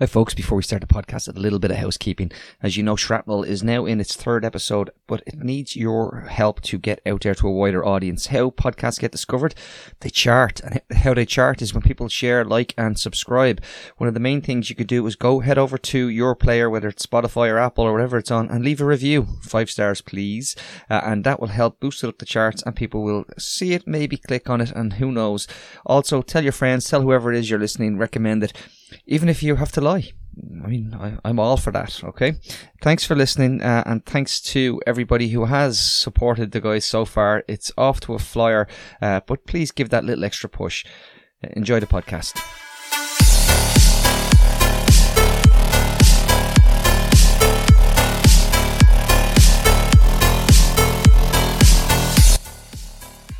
Hi, folks. Before we start the podcast, a little bit of housekeeping. As you know, Shrapnel is now in its third episode, but it needs your help to get out there to a wider audience. How podcasts get discovered? They chart. And how they chart is when people share, like, and subscribe. One of the main things you could do is go head over to your player, whether it's Spotify or Apple or whatever it's on, and leave a review. Five stars, please. Uh, and that will help boost up the charts, and people will see it, maybe click on it, and who knows. Also, tell your friends, tell whoever it is you're listening, recommend it even if you have to lie. I mean, I, am all for that. Okay. Thanks for listening, uh, and thanks to everybody who has supported the guys so far. It's off to a flyer, uh, but please give that little extra push. Enjoy the podcast.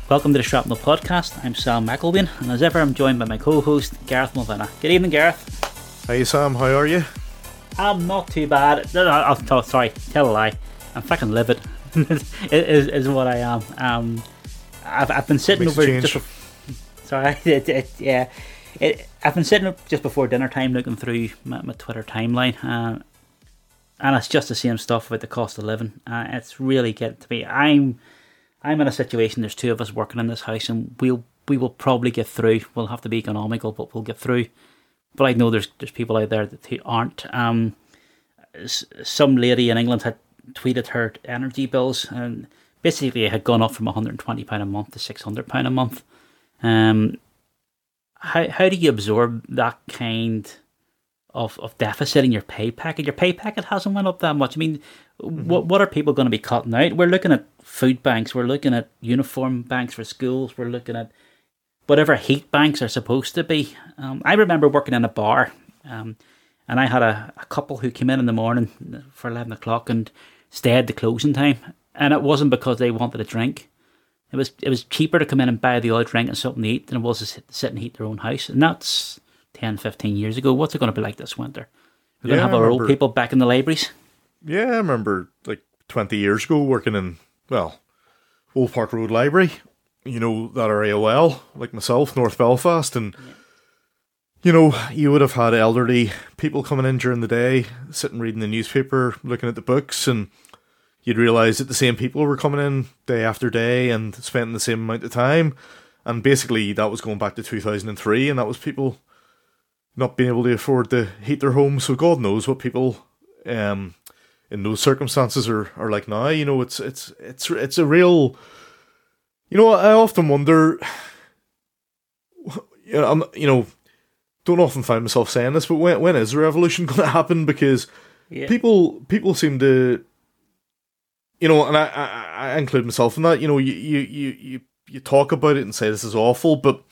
Welcome to the Shrapnel Podcast. I'm Sam McElwain, and as ever, I'm joined by my co-host Gareth Mulvenna. Good evening, Gareth. Hey Sam, how are you? I'm not too bad. No, no, I'll, oh, sorry, tell a lie. I'm fucking livid. is, is what I am. Um, I've, I've been sitting Makes over just. sorry, it, it, yeah, it, I've been sitting just before dinner time looking through my, my Twitter timeline, uh, and it's just the same stuff about the cost of living. Uh, it's really getting to me. I'm I'm in a situation. There's two of us working in this house, and we'll we will probably get through. We'll have to be economical, but we'll get through. But I know there's there's people out there that who aren't. Um, some lady in England had tweeted her energy bills, and basically it had gone up from 120 pound a month to 600 pound a month. Um, how how do you absorb that kind of, of deficit in your pay packet? Your pay packet hasn't went up that much. I mean, mm-hmm. what what are people going to be cutting out? We're looking at food banks. We're looking at uniform banks for schools. We're looking at whatever heat banks are supposed to be. Um, I remember working in a bar, um, and I had a, a couple who came in in the morning for eleven o'clock and stayed the closing time, and it wasn't because they wanted a drink. It was it was cheaper to come in and buy the odd drink and something to eat than it was to sit, sit and heat their own house, and that's 10, 15 years ago. What's it going to be like this winter? We're going to have our old people back in the libraries. Yeah, I remember like 20 years ago working in, well, Old Park Road Library. You know that area well, like myself, North Belfast. And, yeah. you know, you would have had elderly people coming in during the day, sitting reading the newspaper, looking at the books. And you'd realise that the same people were coming in day after day and spending the same amount of time. And basically, that was going back to 2003, and that was people not being able to afford to heat their home. So God knows what people um, in those circumstances are, are like now. You know, it's it's it's it's a real. You know, I often wonder. You know, I'm you know, don't often find myself saying this, but when when is the revolution going to happen? Because yeah. people people seem to, you know, and I, I I include myself in that. You know, you you you you talk about it and say this is awful, but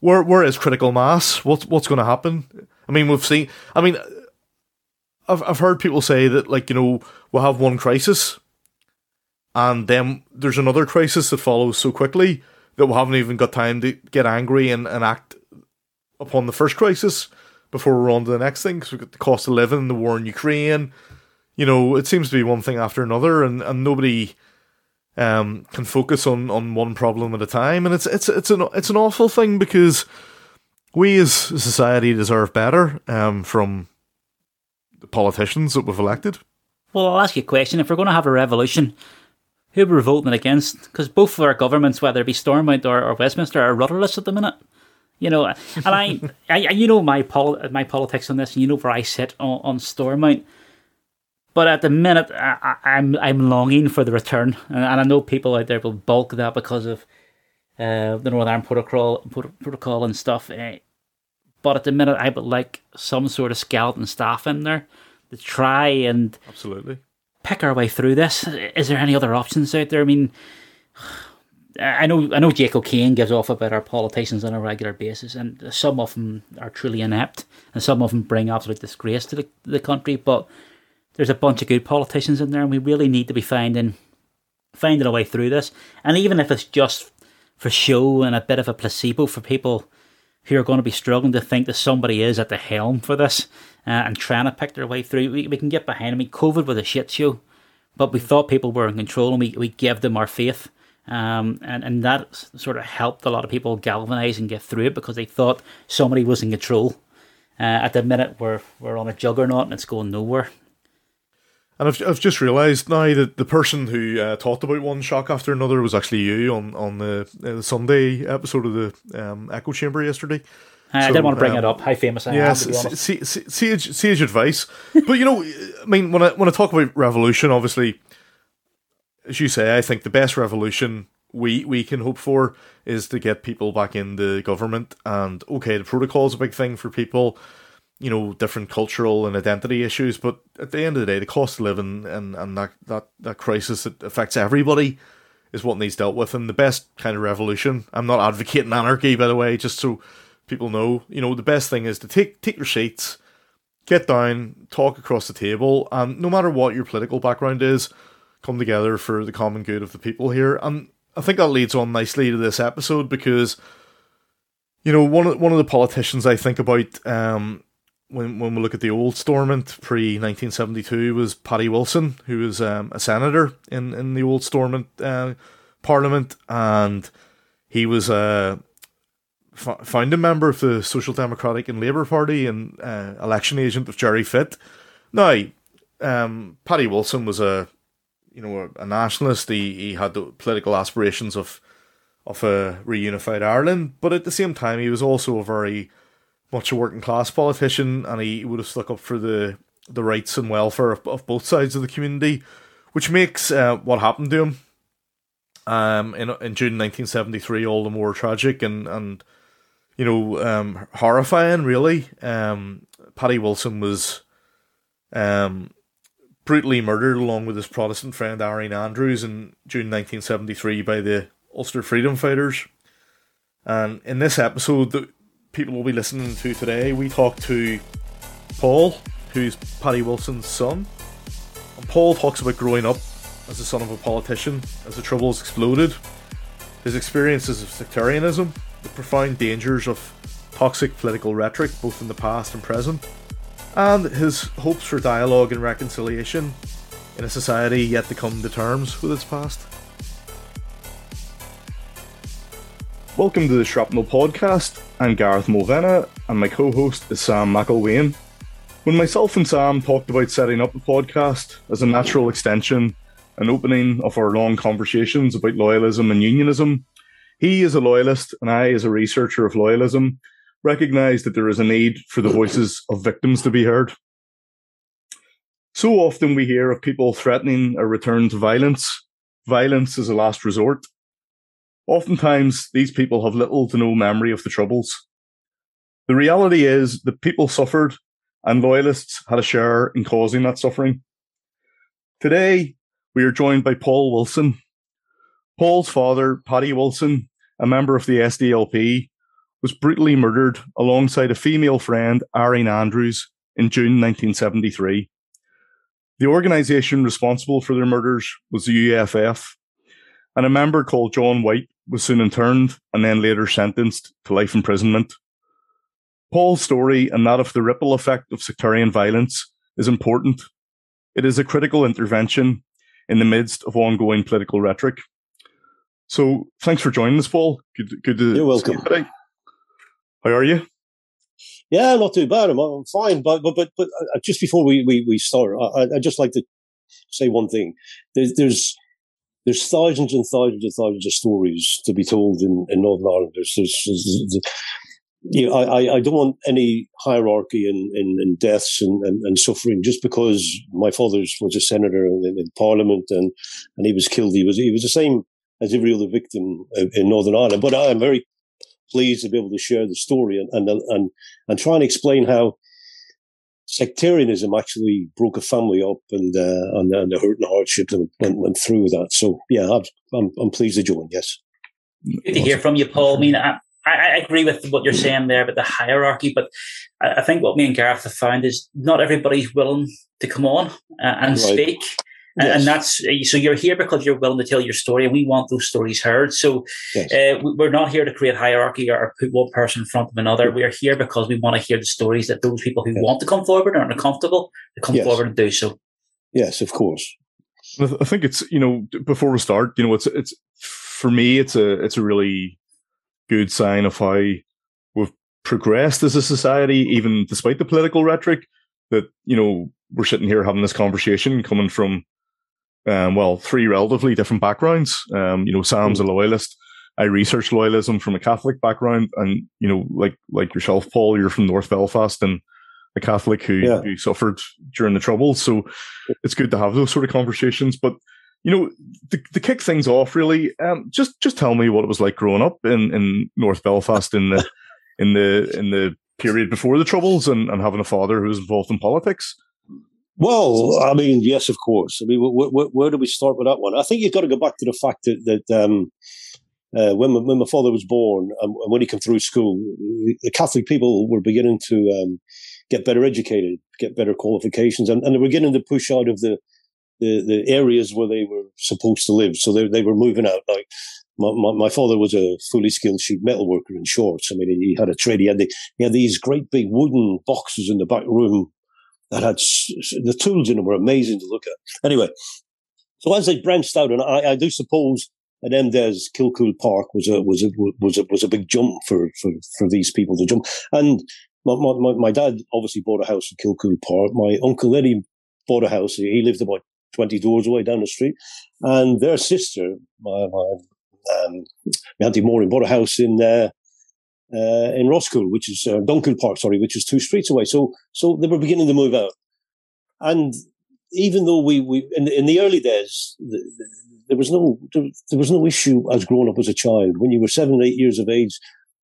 where where is critical mass? What's what's going to happen? I mean, we've seen. I mean, I've I've heard people say that like you know we'll have one crisis, and then there's another crisis that follows so quickly that we haven't even got time to get angry and, and act upon the first crisis before we're on to the next thing. Because we've got the cost of living, the war in Ukraine. You know, it seems to be one thing after another, and, and nobody um, can focus on, on one problem at a time, and it's it's it's an it's an awful thing because we as society deserve better um, from the politicians that we've elected. Well, I'll ask you a question: If we're going to have a revolution, who we voting against? Because both of our governments, whether it be Stormont or, or Westminster, are rudderless at the minute. You know, and I, I, you know my pol- my politics on this, and you know where I sit on, on Stormont. But at the minute, I, am I'm, I'm longing for the return, and, I know people out there will bulk that because of uh, the Northern Ireland Protocol, protocol and stuff. Uh, but at the minute, I would like some sort of skeleton staff in there to try and absolutely pick our way through this. Is there any other options out there? I mean, I know I know Jake O'Kane gives off about our politicians on a regular basis, and some of them are truly inept, and some of them bring absolute disgrace to the, the country. But there's a bunch of good politicians in there, and we really need to be finding finding a way through this. And even if it's just for show and a bit of a placebo for people who are going to be struggling to think that somebody is at the helm for this uh, and trying to pick their way through, we, we can get behind. I mean, COVID was a shit show, but we thought people were in control, and we we gave them our faith. Um, and, and that sort of helped a lot of people galvanize and get through it because they thought somebody was in control. Uh, at the minute, we're we're on a juggernaut and it's going nowhere. And I've, I've just realised now that the person who uh, talked about one shock after another was actually you on on the, uh, the Sunday episode of the um, Echo Chamber yesterday. I didn't want to bring um, it up. How famous I yes, am. Yes, sage, sage advice. but you know, I mean, when I when I talk about revolution, obviously, as you say, I think the best revolution we we can hope for is to get people back in the government. And okay, the protocol is a big thing for people, you know, different cultural and identity issues. But at the end of the day, the cost of living and and that that that crisis that affects everybody is what needs dealt with. And the best kind of revolution. I'm not advocating anarchy, by the way, just so people know, you know, the best thing is to take take your seats, get down, talk across the table, and no matter what your political background is, come together for the common good of the people here. And I think that leads on nicely to this episode because, you know, one of one of the politicians I think about um, when when we look at the old Stormont pre nineteen seventy two was Paddy Wilson, who was um, a senator in in the old Stormont uh, Parliament, and he was a uh, founding member of the Social Democratic and Labour Party and uh, election agent of Gerry Fitt. Now, um, Paddy Wilson was a you know a, nationalist. He he had the political aspirations of of a reunified Ireland, but at the same time, he was also a very much a working class politician, and he would have stuck up for the the rights and welfare of, of both sides of the community, which makes uh, what happened to him um, in in June 1973 all the more tragic and and you know, um, horrifying, really. Um, Paddy Wilson was um, brutally murdered along with his Protestant friend Irene Andrews in June 1973 by the Ulster Freedom Fighters. And in this episode people will be listening to today, we talk to Paul, who's Paddy Wilson's son. And Paul talks about growing up as the son of a politician as the Troubles exploded, his experiences of sectarianism, the profound dangers of toxic political rhetoric, both in the past and present, and his hopes for dialogue and reconciliation in a society yet to come to terms with its past. Welcome to the Shrapnel Podcast. I'm Gareth Mulvenna, and my co host is Sam McElwain. When myself and Sam talked about setting up the podcast as a natural extension and opening of our long conversations about loyalism and unionism, he, is a loyalist, and I, as a researcher of loyalism, recognize that there is a need for the voices of victims to be heard. So often we hear of people threatening a return to violence, violence as a last resort. Oftentimes, these people have little to no memory of the Troubles. The reality is that people suffered and loyalists had a share in causing that suffering. Today, we are joined by Paul Wilson. Paul's father, Paddy Wilson, a member of the SDLP, was brutally murdered alongside a female friend, Irene Andrews, in June 1973. The organisation responsible for their murders was the UFF, and a member called John White was soon interned and then later sentenced to life imprisonment. Paul's story and that of the ripple effect of sectarian violence is important. It is a critical intervention in the midst of ongoing political rhetoric. So thanks for joining us, Paul. Good, good to You're welcome. You today. How are you? Yeah, not too bad. I'm, I'm fine. But but but, but uh, just before we we, we start, I, I just like to say one thing. There's there's there's thousands and thousands and thousands of stories to be told in, in Northern Ireland. There's, there's, there's, you know, I, I don't want any hierarchy in, in, in deaths and, and, and, suffering just because my father was a senator in, in, Parliament and, and he was killed. He was he was the same as every other victim in Northern Ireland. But I'm very pleased to be able to share the story and and and, and try and explain how sectarianism actually broke a family up and uh, and, and the hurt and hardship that went, went through with that. So yeah, i am I'm, I'm pleased to join. Yes. Good to hear from you, Paul. I mean, I, I agree with what you're saying there about the hierarchy, but I think what me and Gareth have found is not everybody's willing to come on uh, and right. speak. Yes. And that's so you're here because you're willing to tell your story, and we want those stories heard. So yes. uh, we're not here to create hierarchy or put one person in front of another. We are here because we want to hear the stories that those people who yes. want to come forward and are comfortable to come forward and do so. Yes, of course. I think it's you know before we start, you know, it's it's for me, it's a it's a really good sign of how we've progressed as a society, even despite the political rhetoric. That you know we're sitting here having this conversation, coming from um, well, three relatively different backgrounds. Um, you know, Sam's a loyalist. I researched loyalism from a Catholic background, and you know, like like yourself, Paul, you're from North Belfast and a Catholic who, yeah. who suffered during the Troubles. So it's good to have those sort of conversations. But you know, to, to kick things off, really, um, just just tell me what it was like growing up in, in North Belfast in the in the in the period before the Troubles, and, and having a father who was involved in politics. Well, I mean, yes, of course. I mean, wh- wh- where do we start with that one? I think you've got to go back to the fact that, that um, uh, when, my, when my father was born and when he came through school, the Catholic people were beginning to um, get better educated, get better qualifications, and, and they were getting to push out of the, the, the areas where they were supposed to live. So they, they were moving out. Like my, my, my, father was a fully skilled sheet metal worker in shorts. I mean, he, he had a trade. He had, the, he had these great big wooden boxes in the back room that had the tools in them were amazing to look at. Anyway, so as they branched out, and I, I do suppose at MDes Kilcoole Park was a was a was a was a big jump for for for these people to jump. And my my, my dad obviously bought a house in Kilcoole Park. My uncle Eddie bought a house. He lived about twenty doors away down the street, and their sister, my my um, my auntie Maureen, bought a house in uh, uh, in Rosscool, which is uh, Dunkeld Park, sorry, which is two streets away. So, so they were beginning to move out, and even though we, we in, in the early days, the, the, there was no there, there, was no issue as growing up as a child. When you were seven, eight years of age,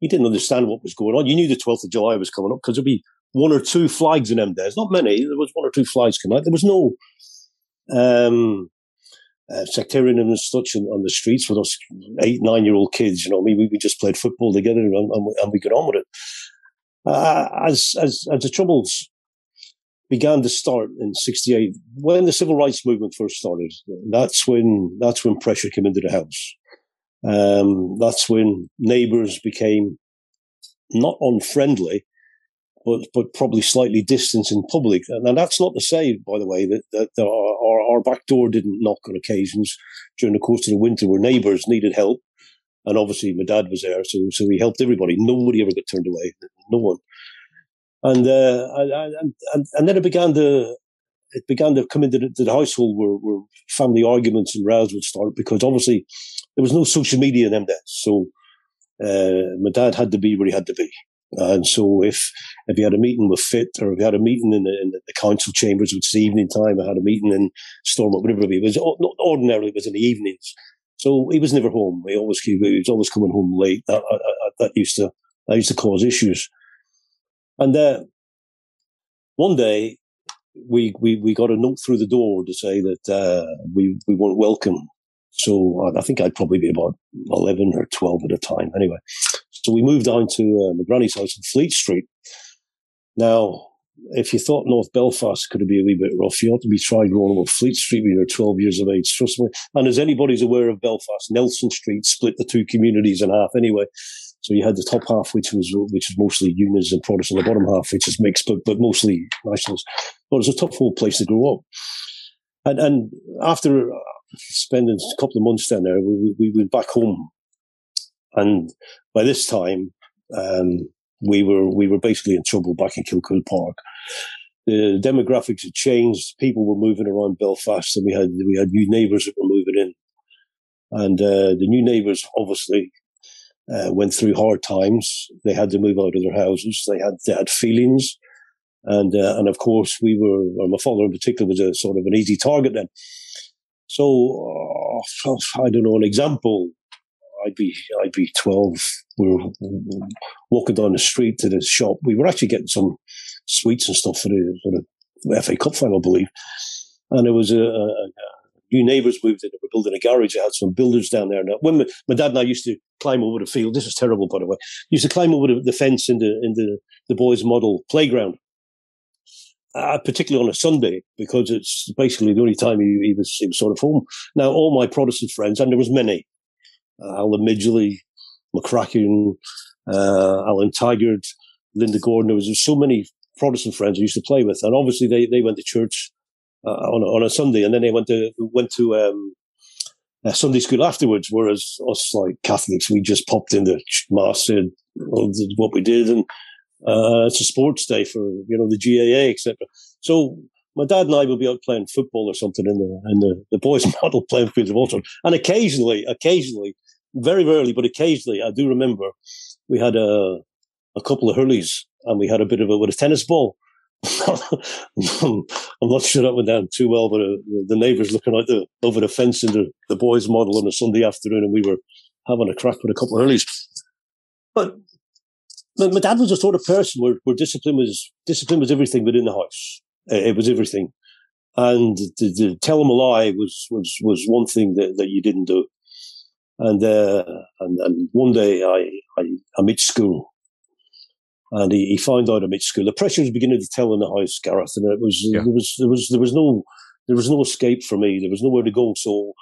you didn't understand what was going on. You knew the twelfth of July was coming up because there'd be one or two flags in them days. Not many. There was one or two flags coming out. There was no um, uh, sectarianism and such on, on, the streets with us eight, nine year old kids. You know, we, we just played football together and, and, and we got on with it. Uh, as, as, as the Troubles began to start in 68, when the civil rights movement first started, that's when, that's when pressure came into the house. Um, that's when neighbors became not unfriendly, but but probably slightly distant in public. And, that's not to say, by the way, that, that our, our back door didn't knock on occasions during the course of the winter where neighbours needed help. And obviously, my dad was there, so so he helped everybody. Nobody ever got turned away, no one. And uh, and, and and then it began to it began to come into the, the household where, where family arguments and rows would start because obviously there was no social media in them days. So uh, my dad had to be where he had to be. And so if, if you had a meeting with Fitt or if you had a meeting in the, in the council chambers, which is evening time, I had a meeting in Stormont, whatever it was, ordinarily it was in the evenings. So he was never home. He always, he was always coming home late. That, that used to, that used to cause issues. And, uh, one day we, we, we got a note through the door to say that, uh, we, we weren't welcome. So I think I'd probably be about 11 or 12 at a time. Anyway, so we moved down to uh, my granny's house in Fleet Street. Now, if you thought North Belfast could be a wee bit rough, you ought to be trying going up Fleet Street when you're 12 years of age, trust me. And as anybody's aware of Belfast, Nelson Street split the two communities in half anyway. So you had the top half, which was which was mostly unions and Protestant, the bottom half, which is mixed, but but mostly nationals. But it was a tough old place to grow up. And and after spending a couple of months down there, we, we went back home and by this time, um, we were we were basically in trouble back in Kilcoole Park. The demographics had changed. People were moving around Belfast, and we had we had new neighbours that were moving in. And uh, the new neighbours obviously uh, went through hard times. They had to move out of their houses. They had they had feelings, and uh, and of course we were. my father in particular was a sort of an easy target then. So uh, I don't know an example I'd be I'd be twelve. We were walking down the street to the shop. We were actually getting some sweets and stuff for the, for the FA Cup final, I believe. And there was a, a, a new neighbours moved in. They were building a garage. They had some builders down there. Now, when my, my, dad and I used to climb over the field, this is terrible, by the way. Used to climb over the, the fence in the in the, the boys' model playground. Uh, particularly on a Sunday, because it's basically the only time he, he, was he was sort of home. Now, all my Protestant friends, and there was many, Alan Midgley, McCracken, uh, Alan Taggart, Linda Gordon. There was so many Protestant friends I used to play with, and obviously they, they went to church uh, on, a, on a Sunday, and then they went to went to um, uh, Sunday school afterwards. Whereas us like Catholics, we just popped into mass and what we did, and uh, it's a sports day for you know the GAA, etc. So my dad and I would be out playing football or something in the in the, the boys' model playing fields of water, and occasionally, occasionally, very rarely, but occasionally, I do remember we had a a couple of hurleys and we had a bit of a with a tennis ball. I'm not sure that went down too well, but uh, the neighbours looking out the over the fence in the, the boys' model on a Sunday afternoon, and we were having a crack with a couple of hurleys. But my, my, dad was the sort of person where, where discipline was discipline was everything within the house. It was everything, and to, to tell him a lie was was was one thing that, that you didn't do. And uh, and and one day I I I'm at school and he, he found out I'm at school. The pressure was beginning to tell in the house, Gareth, and it was yeah. there was there was there was no there was no escape for me. There was nowhere to go. So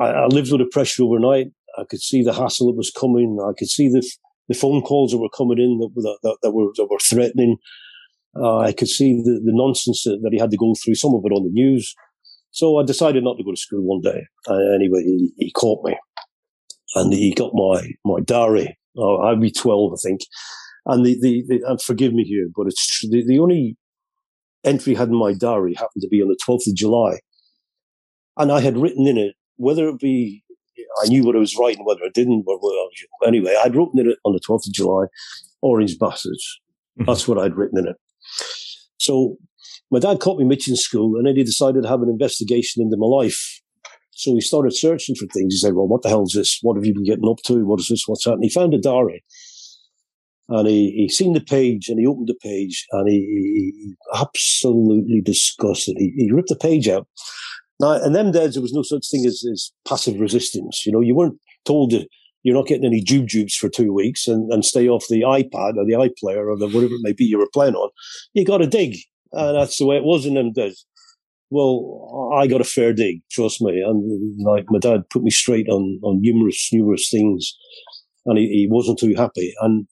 I, I, lived with the pressure overnight. I could see the hassle that was coming. I could see the the phone calls that were coming in that, that, that, that were that were threatening. Uh, I could see the, the nonsense that, that, he had to go through. Some of it on the news. So I decided not to go to school one day. Anyway, he, he caught me, and he got my my diary. Oh, I'd be twelve, I think and the, the, the and forgive me here, but it's the, the only entry I had in my diary happened to be on the 12th of July. And I had written in it, whether it be, I knew what I was writing, whether I didn't, or whether, anyway, I'd written in it on the 12th of July, Orange Bastards. Mm-hmm. That's what I'd written in it. So my dad caught me mitching school and then he decided to have an investigation into my life. So he started searching for things. He said, well, what the hell is this? What have you been getting up to? What is this? What's that? And he found a diary and he, he seen the page and he opened the page and he, he absolutely disgusted. He, he ripped the page out. Now, in them days, there was no such thing as, as passive resistance. You know, you weren't told that you're not getting any jube for two weeks and, and stay off the iPad or the iPlayer or the whatever it may be you were playing on. You got to dig. And that's the way it was in them days. Well, I got a fair dig, trust me. And like my dad put me straight on, on numerous, numerous things and he, he wasn't too happy. And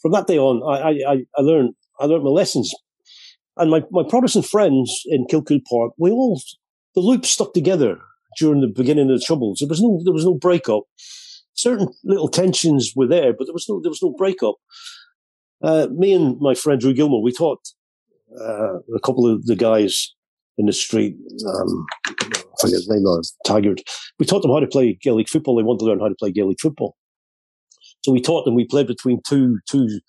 from that day on, I, I, I learned I learned my lessons. And my, my Protestant friends in Kilcoole Park, we all the loop stuck together during the beginning of the troubles. There was no there was no breakup. Certain little tensions were there, but there was no there was no breakup. Uh, me and my friend Drew Gilmore, we taught uh, a couple of the guys in the street. Um, I forget his name now, Taggart. We taught them how to play Gaelic football. They wanted to learn how to play Gaelic football. So we taught them. We played between two two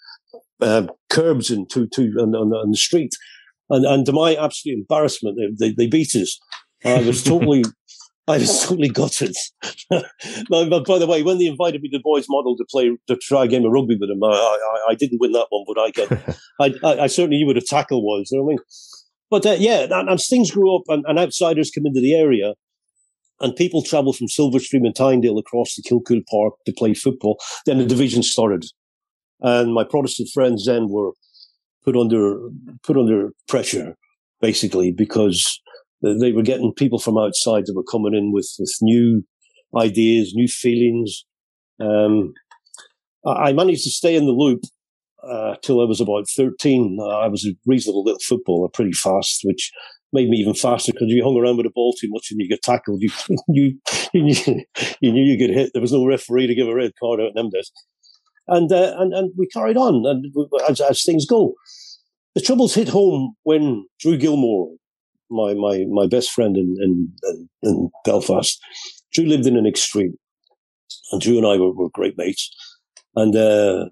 uh, curbs and two two on, on, on, the street, and and to my absolute embarrassment, they, they beat us. I was totally. I was totally gutted. no, by the way, when they invited me to the boys' model to play to try a game of rugby with them, I, I, I didn't win that one, but I get, I, I, certainly knew what a tackle was. You know what I mean? But uh, yeah, and, and, things grew up, and, and outsiders come into the area, and people travel from Silverstream and Tynedale across to Kilcoole Park to play football. Then the division started, and my Protestant friends then were put under put under pressure, basically because they were getting people from outside that were coming in with, with new ideas, new feelings. Um, I managed to stay in the loop uh, till I was about 13. Uh, I was a reasonable little footballer, pretty fast, which made me even faster because you hung around with the ball too much and you get tackled. You, you, you, knew, you knew you get hit. There was no referee to give a red card out in them days. And, uh, and, and we carried on and as, as things go. The troubles hit home when Drew Gilmore, my, my, my best friend in, in, in Belfast, Drew lived in an extreme and Drew and I were, were great mates. And, uh,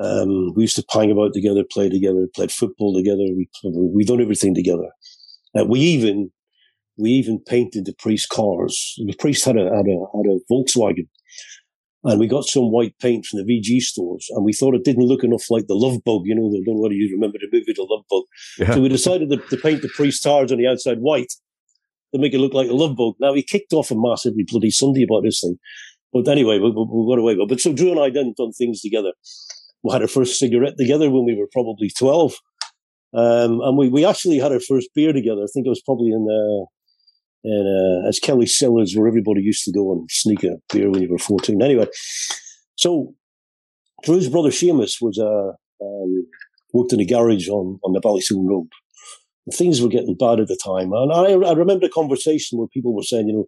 um, we used to pang about together, play together, played football together. We we done everything together. Uh, we even we even painted the priest's cars. The priest had a had a had a Volkswagen, and we got some white paint from the VG stores, and we thought it didn't look enough like the Love Bug. You know, I don't know whether you remember the movie The Love Bug. Yeah. So we decided to, to paint the priest cars on the outside white to make it look like a Love Bug. Now he kicked off a massively bloody Sunday about this thing, but anyway, we, we, we got away with it. But so Drew and I then done things together we had our first cigarette together when we were probably 12. Um, and we, we actually had our first beer together. I think it was probably in, uh, in uh, as Kelly Cellars, where everybody used to go and sneak a beer when you were 14. Anyway, so Drew's brother Seamus was uh, um, worked in a garage on, on the Ballysillan Road. things were getting bad at the time. And I, I remember a conversation where people were saying, you know,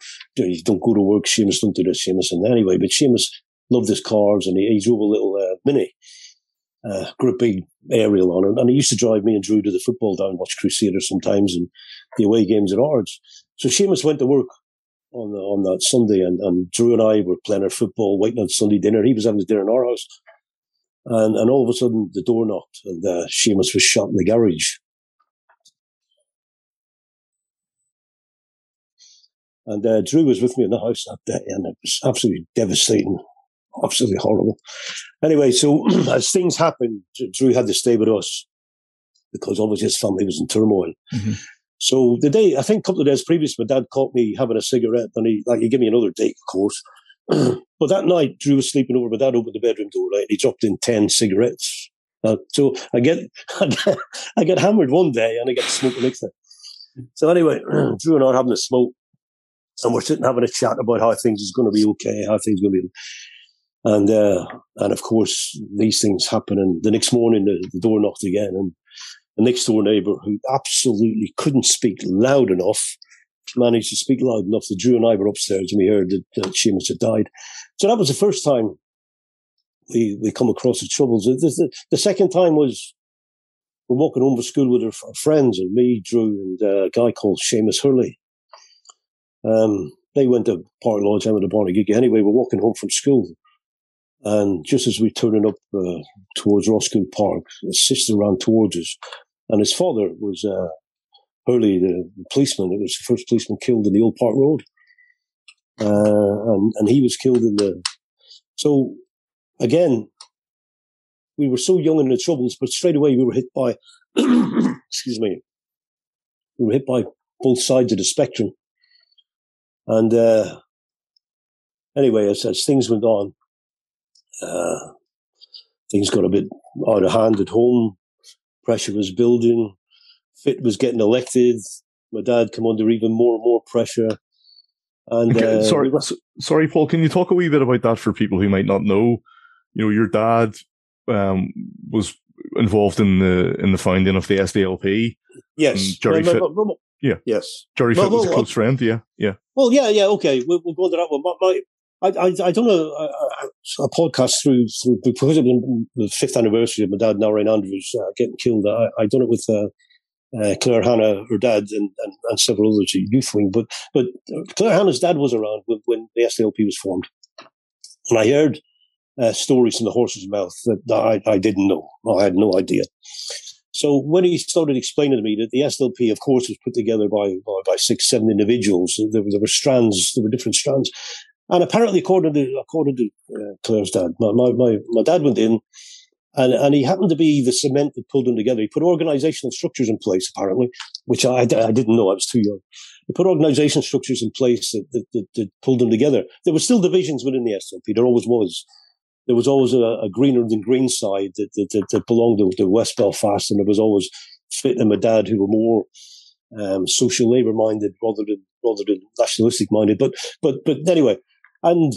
don't go to work, Seamus, don't do this, Seamus. And anyway, but Seamus loved his cars and he, he drove a little uh, Mini, uh, a big aerial on it. And he used to drive me and Drew to the football down, watch Crusaders sometimes and the away games at Ards. So Seamus went to work on the, on that Sunday and, and Drew and I were playing our football, waiting on Sunday dinner. He was having his dinner in our house. And, and all of a sudden the door knocked and uh, Seamus was shot in the garage. And uh, Drew was with me in the house that day, and it was absolutely devastating, absolutely horrible. Anyway, so as things happened, Drew had to stay with us because obviously his family was in turmoil. Mm-hmm. So the day, I think a couple of days previous, my dad caught me having a cigarette, and he like he gave me another date, of course. but that night, Drew was sleeping over. My dad opened the bedroom door, right? He dropped in ten cigarettes. Uh, so I get, I get, hammered one day, and I get smoked the next day. So anyway, Drew and I are having a smoke, and we're sitting having a chat about how things is going to be okay, how things going to be. And uh, and of course, these things happen. And the next morning, the, the door knocked again, and the next door neighbour, who absolutely couldn't speak loud enough, managed to speak loud enough that Drew and I were upstairs and we heard that, that Seamus had died. So that was the first time we we come across the troubles. The, the, the second time was we're walking home from school with our, our friends, and me, Drew, and a guy called Seamus Hurley. Um, they went to Park Lodge, I went to Barnagigi. Anyway, we're walking home from school. And just as we're turning up uh, towards Roscoon Park, his sister ran towards us. And his father was uh, Hurley, the policeman. It was the first policeman killed in the Old Park Road. Uh, and, and he was killed in the. So, again, we were so young in the troubles, but straight away we were hit by, excuse me, we were hit by both sides of the spectrum. And uh, anyway, as, as things went on, uh, things got a bit out of hand at home. Pressure was building. Fitt was getting elected. My dad came under even more and more pressure. And okay, uh, sorry, sorry, Paul. Can you talk a wee bit about that for people who might not know? You know, your dad um, was involved in the in the founding of the SDLP. Yes, Gerry Fitt. Yeah. Yes. Gerry well, Fitt was well, a close friend. Yeah. Yeah. Well, yeah, yeah. Okay, we'll, we'll go into that one. My, my I, I, I done a, a, a, podcast through, through because of the fifth anniversary of my dad, Noreen Andrews, uh, getting killed. I, I done it with uh, uh, Claire Hanna, her dad, and, and, and several others at Youth Wing. But but Claire Hanna's dad was around when, when the SDLP was formed, and I heard uh, stories from the horse's mouth that, that I, I didn't know. I had no idea. So when he started explaining to me that the SLP, of course, was put together by by, by six, seven individuals, there, were, there, were strands, there were different strands, and apparently, according to according to uh, Claire's dad, my, my, my, my dad went in and, and he happened to be the cement that pulled them together. He put organizational structures in place, apparently, which I, I didn't know. I was too young. He put organizational structures in place that, that, that, that pulled them together. There were still divisions within the SLP. There always was. There was always a, a greener than green side that, that, that, belonged to, to, West Belfast, and there was always Fitt and my dad who were more um, social labour minded rather than rather than nationalistic minded. But but but anyway, and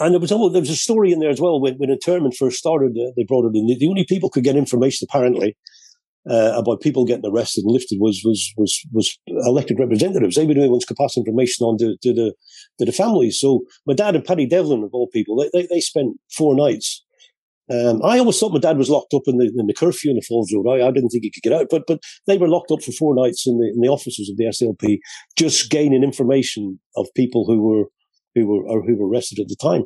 and there was all, there was a story in there as well when, when internment first started. Uh, they brought it in. The, only people could get information apparently uh, about people getting arrested and lifted was was was was elected representatives. They were the ones could pass information on to, to the to the families. So my dad and Paddy Devlin, of all people, they, they, they spent four nights. Um, I always thought my dad was locked up in the, in the curfew in the Falls Road. I, I, didn't think he could get out, but but they were locked up for four nights in the in the offices of the SLP, just gaining information of people who were who were or who were arrested at the time.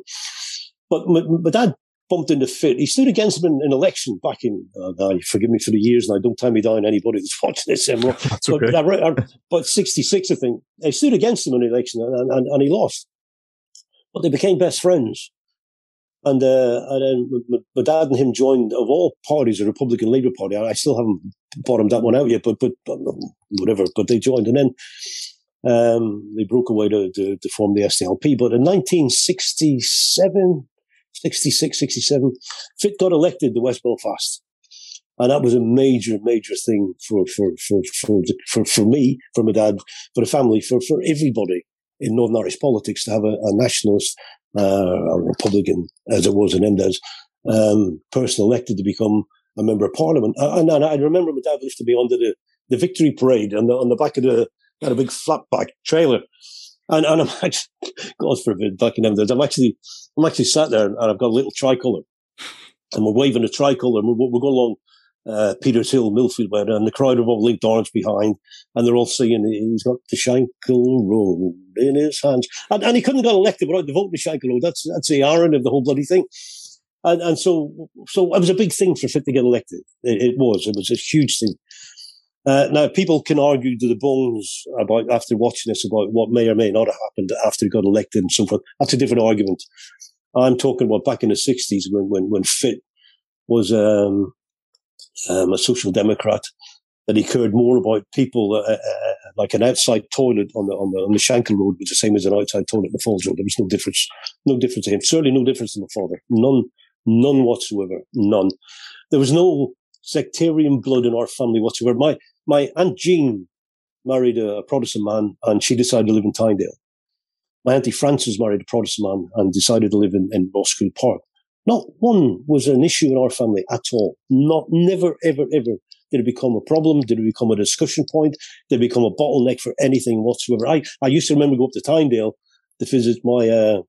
But my, my dad bumped into Fitt. He stood against him in an election back in. Uh, forgive me for the years, and I don't tie me down anybody that's watching this. Emerald. That's okay. But, uh, but sixty six, I think. He stood against him in an election, and, and, and he lost. But they became best friends. And, uh, and then my, my, dad and him joined, of all parties, the Republican Labour Party. I, I still haven't bottomed that one out yet, but, but, but whatever. But they joined. And then um, they broke away to, to, to, form the SDLP. But in 1967, 66, 67, Fitt got elected to West Belfast. And that was a major, major thing for, for, for, for, for, for me, for my dad, for the family, for, for everybody in Northern Irish politics to have a, a nationalist, uh, a Republican, as it was in MDES, um, person elected to become a member of parliament. And, and I remember my dad lifted me onto the, the victory parade on the on the back of the had a big flatback trailer. And, and I'm actually, God forbid, back in them days, I'm actually, I'm actually sat there and I've got a little tricolour and we're waving a tricolour and we're, we're going along uh, Peters Hill, Millfield way, and the crowd are all linked orange behind, and they're all singing, he's got the Shankill Road in his hands. And, and he couldn't get elected without the vote in the Shankill Road. That's, that's the irony of the whole bloody thing. And, and so, so it was a big thing for Fitt to get elected. It, it was. It was a huge thing. Uh, now, people can argue to the bones about after watching this about what may or may not have happened after he got elected and so forth. That's a different argument. I'm talking about back in the 60s when, when, when Fitt was um, um, a social democrat, that he cared more about people uh, uh, uh, like an outside toilet on the, on the on the Shankill Road which was the same as an outside toilet in the Falls Road. There was no difference, no difference to him. Certainly no difference to my father. None, none whatsoever. None. There was no sectarian blood in our family whatsoever. My my aunt Jean married a Protestant man, and she decided to live in Tynedale. My auntie Frances married a Protestant man and decided to live in, in Rosscrew Park. Not one was an issue in our family at all. Not, never, ever, ever did it become a problem. Did it become a discussion point? Did it become a bottleneck for anything whatsoever? I, I used to remember go up to Tynedale to visit my, uh,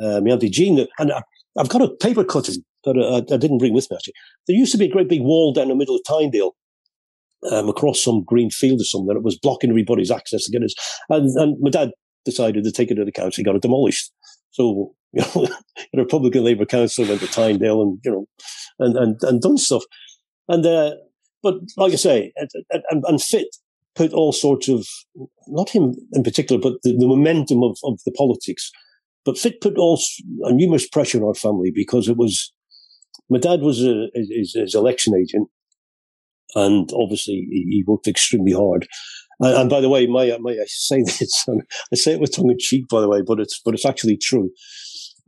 uh, my auntie Jean, and I, I've got a paper cutting that I, I, didn't bring with me actually. There used to be a great big wall down the middle of Tynedale. Um, across some green field or something, it was blocking everybody's access to get us. And, and my dad decided to take it to the council, he got it demolished. So you know, the Republican Labour Council went to Tynedale and you know, and and, and done stuff. And uh, but like I say, and, and Fitt put all sorts of not him in particular, but the, the momentum of, of the politics. But Fitt put all a numerous pressure on our family because it was my dad was a, his, his election agent, and obviously he, he worked extremely hard. And, and, by the way, my, my I say this, I say it with tongue in cheek, by the way, but it's but it's actually true.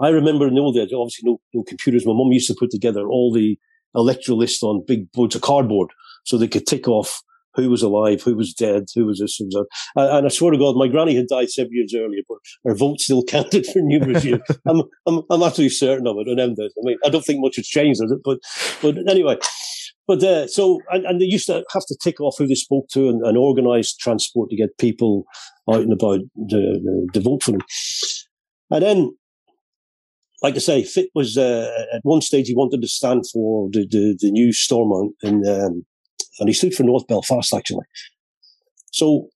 I remember in the old days, obviously no, no computers. My mum used to put together all the electoral lists on big boards of cardboard so they could tick off who was alive, who was dead, who was this and that. And I swear to God, my granny had died seven years earlier, but her vote still counted for numerous years. I'm, I'm, I'm absolutely certain of it. And I mean, I don't think much has changed, has it? But, but anyway. But uh, so, and, and, they used to have to tick off who they spoke to and, and organise transport to get people out and about to, to vote for them. And then like I say, Fitt was uh, at one stage he wanted to stand for the the, the new Stormont, and um, and he stood for North Belfast actually. So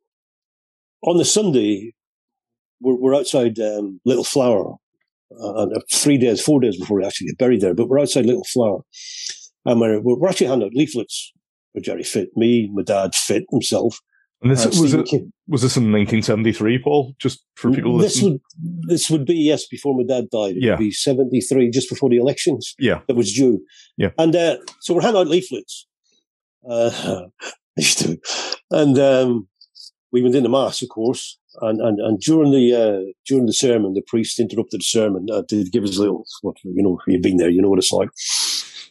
on the Sunday, we're, we're outside um, Little Flower, uh, three days, four days before we actually get buried there. But we're outside Little Flower, and we're, we're actually handing out leaflets for Gerry Fitt, me, my dad, Fitt himself, and this uh, was it, was this in 1973, Paul? Just for people. This would this would be yes before my dad died. It yeah. would be 73, just before the elections. Yeah, that was due. Yeah, and uh, so we're handing out leaflets. Uh, and um, we went into mass, of course. And and, and during the uh, during the sermon, the priest interrupted the sermon uh, to give us a little. What you know, you've been there, you know what it's like.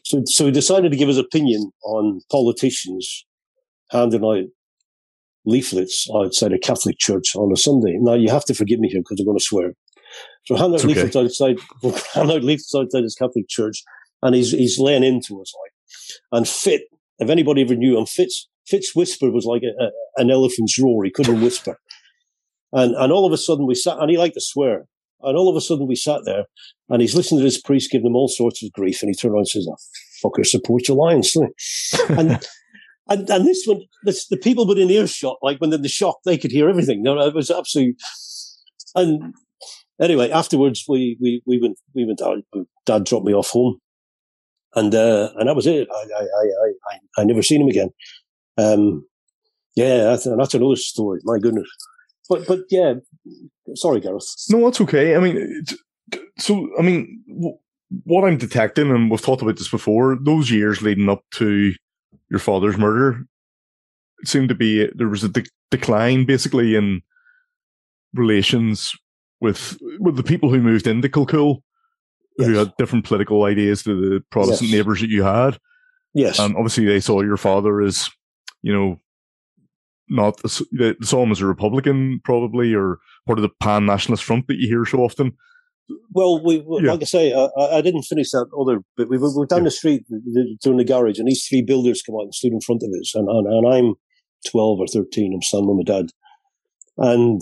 So so he decided to give his opinion on politicians handing out leaflets outside a Catholic church on a Sunday. Now you have to forgive me here because I'm going to swear. So hand out okay. leaflets outside, hand out leaflets outside his Catholic church, and he's he's laying into us like. And Fitt, if anybody ever knew him, Fitt's Fitt's whisper was like a, a, an elephant's roar. He couldn't whisper. And and all of a sudden we sat, and he liked to swear. And all of a sudden we sat there, and he's listening to this priest giving him all sorts of grief, and he turned around and says, oh, "Fucker, support your alliance." and and, and this one, this, the people within earshot, like when they're in the shock, they could hear everything. No, it was absolutely. And anyway, afterwards, we, we, we went, we went out. Dad dropped me off home. And, uh, and that was it. I, I, I, I, I never seen him again. Um, yeah, that's, that's another story. My goodness. But, but yeah, sorry, Gareth. No, that's okay. I mean, so, I mean, what I'm detecting, and we've talked about this before, those years leading up to your father's murder, it seemed to be there was a de- decline basically in relations with with the people who moved into Kilcoole, yes. who had different political ideas to the Protestant yes. neighbours that you had. Yes, and obviously they saw your father as, you know, not saw him as a Republican probably or part of the pan nationalist front that you hear so often. Well, we, yeah. like I say, I, I, didn't finish that other bit. We were, down yeah. the street doing the garage, and these three builders come out and stood in front of us, and, and, and I'm 12 or 13. I'm standing with my dad. And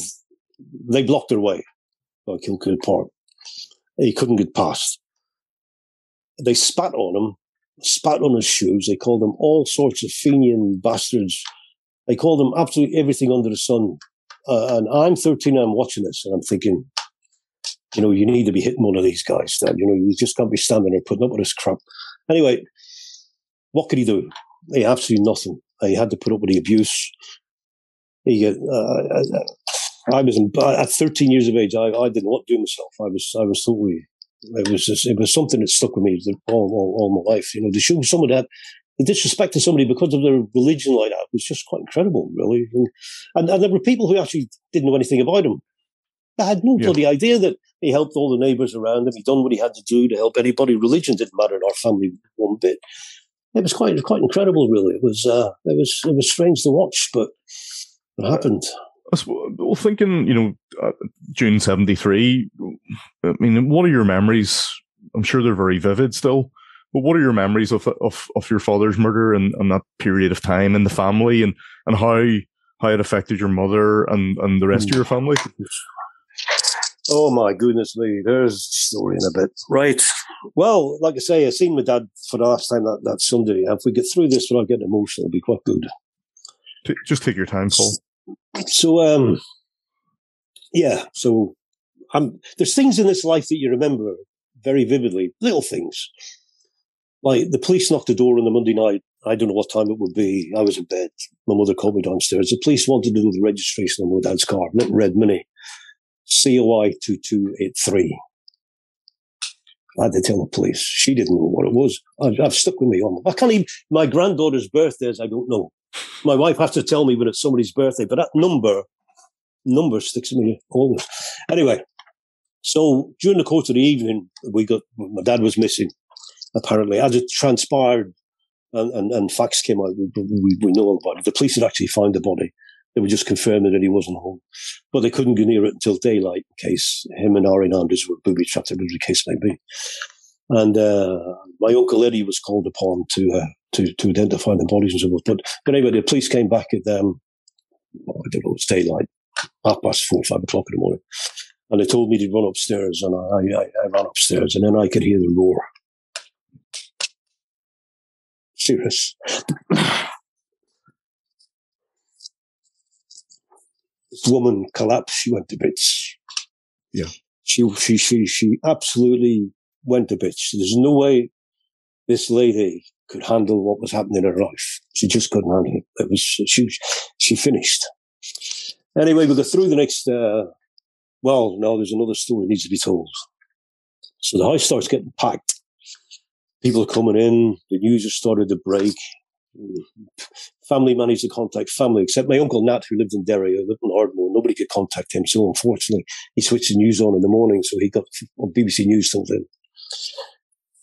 they blocked their way by Kilkeel Park. He couldn't get past. They spat on him, spat on his shoes. They called him all sorts of Fenian bastards. They called him absolutely everything under the sun. Uh, and I'm 13, I'm watching this, and I'm thinking, you know, you need to be hitting one of these guys, Dad. You know, you just can't be standing there putting up with this crap. Anyway, what could he do? He absolutely nothing. He had to put up with the abuse. He, uh, uh I was at 13 years of age. I, I didn't want to do myself. I was I was totally. It was just, it was something that stuck with me all, all, all my life. You know, to show of that the disrespect to somebody because of their religion like that was just quite incredible, really. And, and, and there were people who actually didn't know anything about him. They had no yeah. bloody idea that he helped all the neighbours around him. He'd done what he had to do to help anybody. Religion didn't matter in our family one bit it was quite quite incredible. Really, it was uh, it was it was strange to watch, but it happened. Well, thinking, you know, uh, June '73. I mean, what are your memories? I'm sure they're very vivid still. But what are your memories of of, of your father's murder and, and that period of time in the family, and, and how how it affected your mother and, and the rest of your family? Oh my goodness me, there's a story in a bit. Right. Well, like I say, I seen my dad for the last time that, that Sunday. If we get through this without getting emotional, it'll be quite good. Just take your time, Paul. So, um, yeah. So, um, there's things in this life that you remember very vividly, little things. Like the police knocked the door on the Monday night. I don't know what time it would be. I was in bed. My mother called me downstairs. The police wanted to do the registration on my dad's car, little red mini. COI 2283. I had to tell the police. She didn't know what it was. I've, I've stuck with me on. I can't even, my granddaughter's birthdays, I don't know. My wife has to tell me when it's somebody's birthday, but that number, number sticks with me always. Anyway, so during the course of the evening, we got, my dad was missing, apparently. As it transpired and, and, and facts came out, we, we, we know about it. The police had actually found the body. They were just confirming that he wasn't home. But they couldn't go near it until daylight in case him and Irene Andrews were booby trapped, whatever the case may be. And uh, my uncle Eddie was called upon to uh, to to identify the bodies and so forth. But, but anyway, the police came back at um, I don't know, it's daylight, half past four, five o'clock in the morning. And they told me to run upstairs, and I, I, I ran upstairs, and then I could hear the roar. Serious. this woman collapsed. She went to bits. Yeah. She, she, she, she absolutely went to bits. There's no way this lady could handle what was happening in her life. She just couldn't handle it. It was, she, she finished. Anyway, we go through the next, uh, well, no, there's another story that needs to be told. So the house starts getting packed. People are coming in. The news has started to break family managed to contact family, except my uncle Nat, who lived in Derry, who lived in Ardmore. Nobody could contact him. So unfortunately, he switched the news on in the morning. So he got on BBC News told him.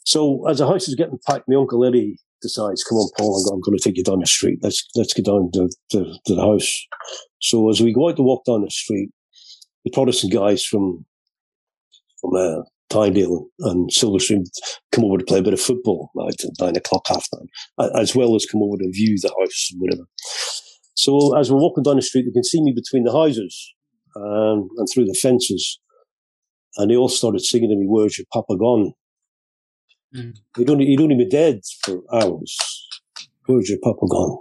So as the house is getting packed, my uncle Eddie decides, "Come on, Paul, I'm going to take you down the street. Let's let's get down to, to, to the house." So as we go out to walk down the street, the Protestant guys from from uh, Tyndale and Silverstream come over to play a bit of football at nine o'clock half time, as well as come over to view the house and whatever. So as we're walking down the street, they can see me between the houses um, and through the fences. And they all started singing to me, Where's your Papa gone? Mm. He'd, only, he'd only been dead for hours. Where's your Papa gone?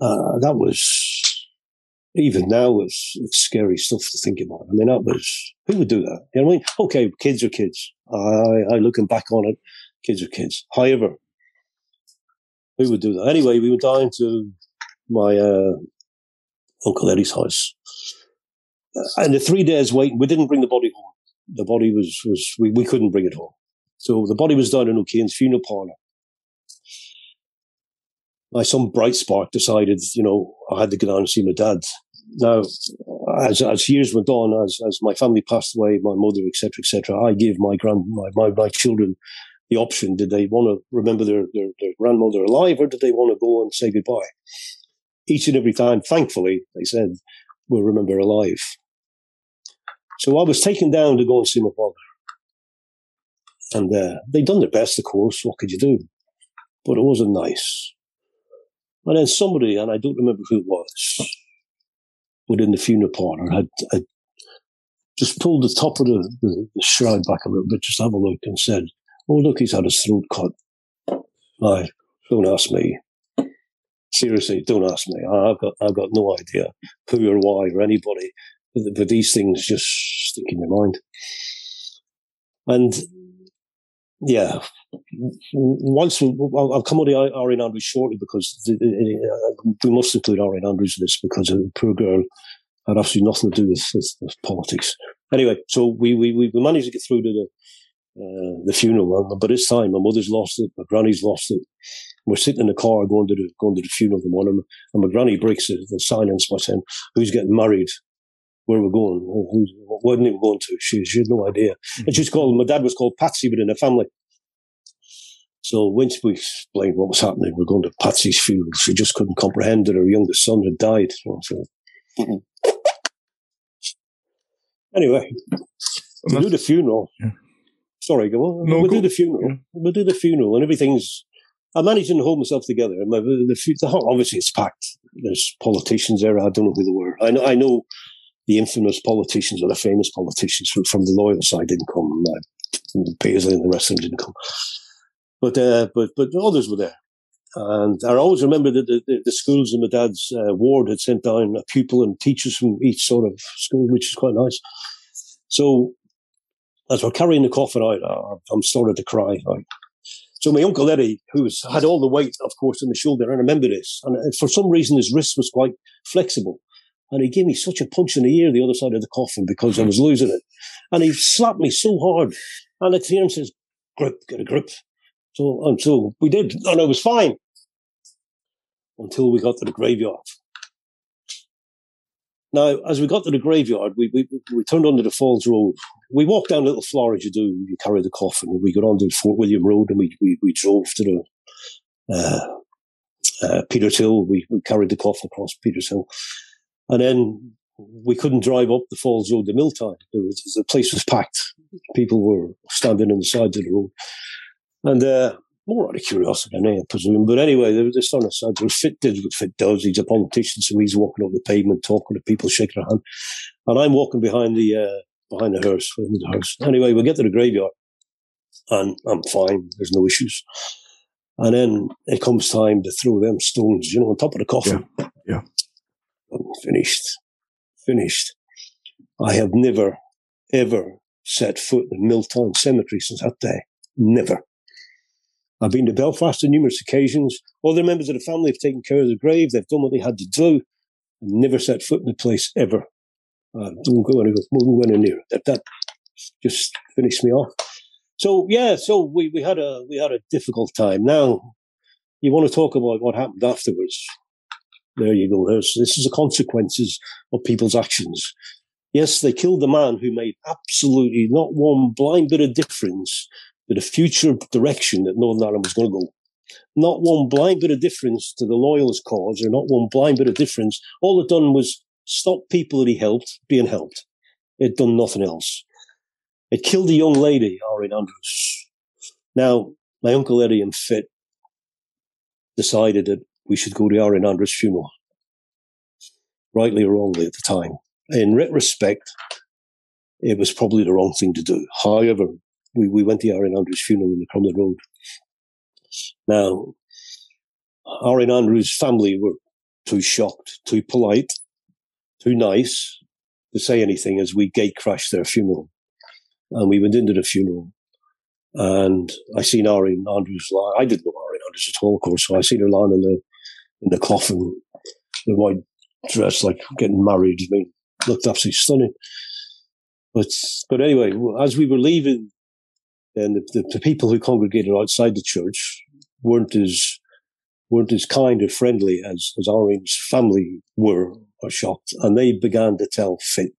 Uh, that was even now it's, it's scary stuff to think about. I mean, that was, who would do that? You know what I mean? Okay, kids are kids. I, I looking back on it, kids are kids. However, who would do that? Anyway, we went down to my, uh, Uncle Eddie's house. And the three days waiting, we didn't bring the body home. The body was, was, we, we couldn't bring it home. So the body was down in O'Keehan's funeral parlour my son Bright Spark decided, you know, I had to go down and see my dad. Now, as, as years went on, as, as my family passed away, my mother, etc., etc., I gave my grand my, my, my children the option: did they want to remember their, their, their grandmother alive, or did they want to go and say goodbye? Each and every time, thankfully, they said, "We'll remember alive." So I was taken down to go and see my father, and uh, they'd done their best, of course. What could you do? But it wasn't nice. And then somebody, and I don't remember who it was, within the funeral parlour had, had just pulled the top of the, the, the, shroud back a little bit, just have a look, and said, "Oh, look, he's had his throat cut." I don't ask me. Seriously, don't ask me. I've got I've got no idea who or why or anybody, but, but these things just stick in your mind. And yeah, once we, I'll come on to Irene Andrews shortly because we must include Irene Andrews in this because the poor girl had absolutely nothing to do with, with, with politics. Anyway, so we, we, we managed to get through to the uh, the funeral, but it's time. My mother's lost it, my granny's lost it. We're sitting in the car going to the going to the funeral the morning, and my granny breaks the, the silence by saying, "Who's getting married? Where we're going? Who's, where are we going to?" She, she had no idea, mm-hmm. and she's called. My dad was called Patsy within the family. So once we explained what was happening, we're going to Patsy's funeral. She just couldn't comprehend that her youngest son had died. So, mm-hmm. Anyway, we do the funeral. Yeah. Sorry, go on. No, we'll go. do the funeral. Yeah. We'll do the funeral, and everything's. I'm managing to hold myself together. My, the, the, obviously, it's packed. There's politicians there. I don't know who they were. I know. I know the infamous politicians or the famous politicians from, from the loyal side didn't come. Uh, Paisley and the rest of them didn't come. But uh, but but others were there. And I always remember that the, the, the, schools in my dad's uh, ward had sent down a pupil and teachers from each sort of school, which is quite nice. So as we're carrying the coffin out, I'm starting to cry. Like. So my uncle Eddie, who had all the weight, of course, on the shoulder, I remember this. And uh, for some reason, his wrist was quite flexible. And he gave me such a punch in the ear the other side of the coffin because I was losing it. And he slapped me so hard. And the end says, grip, get a grip. So, and so we did. And it was fine until we got to the graveyard. Now, as we got to the graveyard, we, we, we turned onto the Falls Road. We walked down Little Floor as you do. You carry the coffin. We got onto Fort William Road and we, we, we drove to the uh, uh, Peters Hill. We, we carried the coffin across Peters Hill. And then we couldn't drive up the Falls Road to Milltown. Was, the place was packed. People were standing on the sides of the road. And uh, more out of curiosity I presume. But anyway, they were just on the side. They Fitt did what Fitt does. He's a politician, so he's walking up the pavement, talking to people, shaking their hand. And I'm walking behind the uh, behind the hearse, the house. Anyway, we get to the graveyard, and I'm fine. There's no issues. And then it comes time to throw them stones, you know, on top of the coffin. Yeah. yeah. Finished. Finished. I have never, ever set foot in Milltown Cemetery since that day. Never. I've been to Belfast on numerous occasions. Other members of the family have taken care of the grave. They've done what they had to do and never set foot in the place ever. Uh, don't go don't go anywhere near it. That, that just finished me off. So yeah, so we, we had a we had a difficult time. Now you want to talk about what happened afterwards. There you go. This is the consequences of people's actions. Yes, they killed the man who made absolutely not one blind bit of difference to the future direction that Northern Ireland was going to go. Not one blind bit of difference to the loyalist cause, or not one blind bit of difference. All it done was stop people that he helped being helped. It done nothing else. It killed a young lady, Irene Andrews. Now, my uncle Eddie and Fitt decided that we should go to Irene Andrews' funeral. Rightly or wrongly at the time. In retrospect, it was probably the wrong thing to do. However, we, we went to Irene Andrews' funeral in the Crumlin Road. Now, Irene Andrews' family were too shocked, too polite, too nice to say anything as we gate crashed their funeral. And we went into the funeral and I seen Irene Andrews lie. I didn't know Irene Andrews at all, of course. So I seen her lying in the, in the coffin, the white dress, like getting married. I mean, looked absolutely stunning. But, but anyway, as we were leaving and the, the, the, people who congregated outside the church weren't as weren't as kind or friendly as as Irene's family were or shocked, and they began to tell Fitt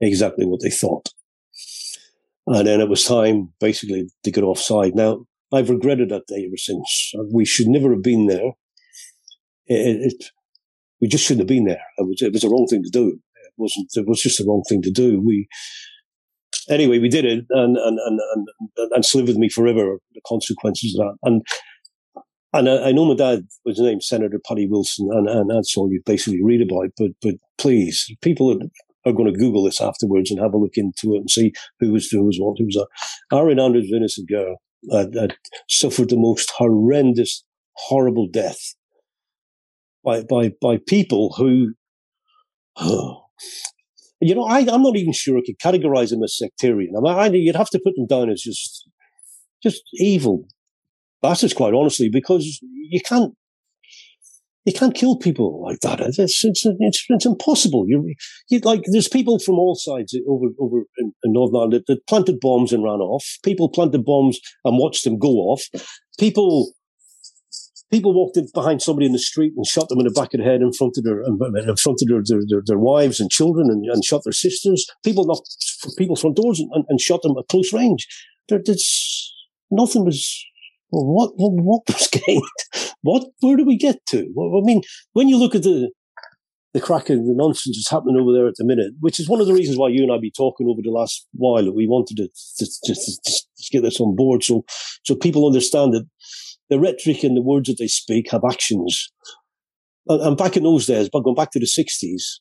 exactly what they thought. And then it was time, basically, to get offside. Now, I've regretted that day ever since. We should never have been there. It, it, we just shouldn't have been there. It was, it was the wrong thing to do. It wasn't. It was just the wrong thing to do. We anyway, we did it, and and and and, and, and live with me forever. The consequences of that, and and I, I, know my dad was named Senator Paddy Wilson, and, and that's all you basically read about. But but please, people are, are going to Google this afterwards and have a look into it and see who was who was what, who was that. Irene Andrews, innocent girl, had suffered the most horrendous, horrible death by by by people who. Oh, you know, I, I'm not even sure I could categorize them as sectarian. I mean, I, you'd have to put them down as just, just evil bastards, quite honestly, because you can't you can't kill people like that. It's it's it's, it's impossible. You you like there's people from all sides over over in, in Northern Ireland that, that, planted bombs and ran off. People planted bombs and watched them go off. People people walked in behind somebody in the street and shot them in the back of the head in front of their in front of their their, their, wives and children and, and, shot their sisters. People knocked people front doors and, and, shot them at close range. There, there's nothing was what, what, was gained? What, where do we get to? Well, I mean, when you look at the, the crack and the nonsense that's happening over there at the minute, which is one of the reasons why you and I be talking over the last while that we wanted to get this on board so, so people understand that the rhetoric and the words that they speak have actions. And, and back in those days, but going back to the 60s,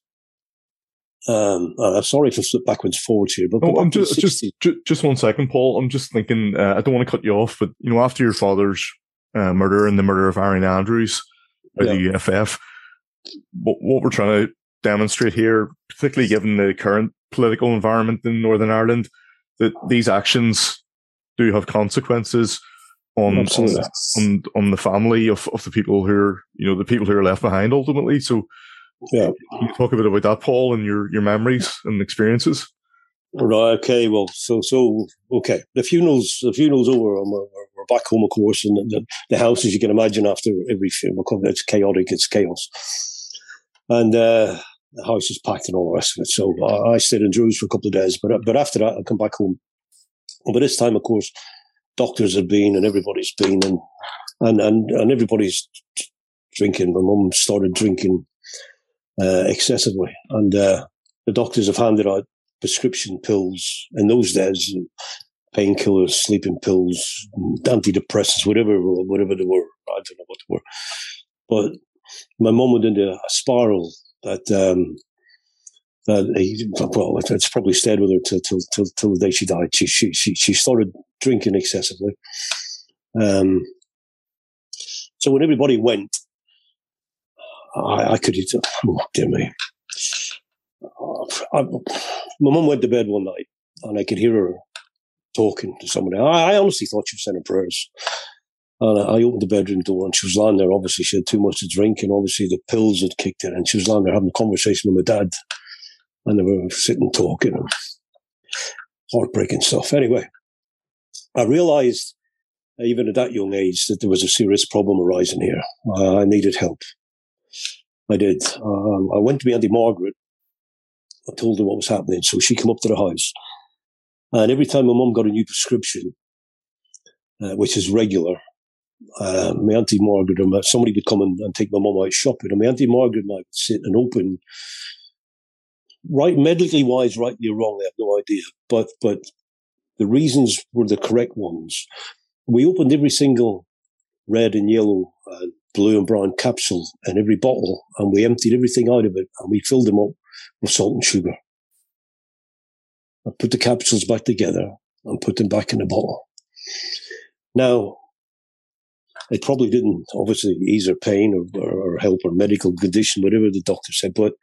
um, I'm sorry for flip backwards forwards here, but oh, I'm just, just just one second, Paul. I'm just thinking. Uh, I don't want to cut you off, but you know, after your father's uh, murder and the murder of Irene Andrews by yeah. the UFF, what, what we're trying to demonstrate here, particularly given the current political environment in Northern Ireland, that these actions do have consequences on on, on, on the family of, of the people who are you know the people who are left behind ultimately. So yeah. Can you talk a bit about that, Paul, and your, your memories and experiences? Right. Okay. Well, so so okay. The funerals the funerals over. we're, we're back home, of course, and the, the house, as you can imagine, after every funeral, it's chaotic. It's chaos, and uh, the house is packed and all the rest of it. So I, I stayed in Druze for a couple of days, but but after that, I come back home. But this time, of course, doctors have been and everybody's been, and and and, and everybody's drinking. My mum started drinking uh, excessively. And uh, the doctors have handed out prescription pills in those days, painkillers, sleeping pills, antidepressants, whatever, whatever they were. I don't know what they were. But my mum went into a spiral that, um, that he, well, it's probably stayed with her till, till, till, till the day she died. She, she, she, she started drinking excessively. Um, so when everybody went, I, I could, oh, dear me. I, my mum went to bed one night and I could hear her talking to somebody. I, I honestly thought she was saying prayers. And I opened the bedroom door and she was lying there. Obviously, she had too much to drink and obviously the pills had kicked in. And she was lying there having a conversation with my dad. And they were sitting talking and heartbreaking stuff. Anyway, I realized even at that young age that there was a serious problem arising here. Uh, I needed help. I did. Um, I went to my Auntie Margaret. I told her what was happening. So she came up to the house. And every time my mum got a new prescription, uh, which is regular, uh, my Auntie Margaret or my, somebody would come and, and take my mum out shopping. And my Auntie Margaret and I would sit and open, right, medically wise, rightly or wrong, I have no idea. But, but the reasons were the correct ones. We opened every single red and yellow uh, blue and brown capsule in every bottle, and we emptied everything out of it, and we filled them up with salt and sugar. I put the capsules back together and put them back in the bottle. Now, it probably didn't obviously ease her pain or, or, or help her medical condition, whatever the doctor said, but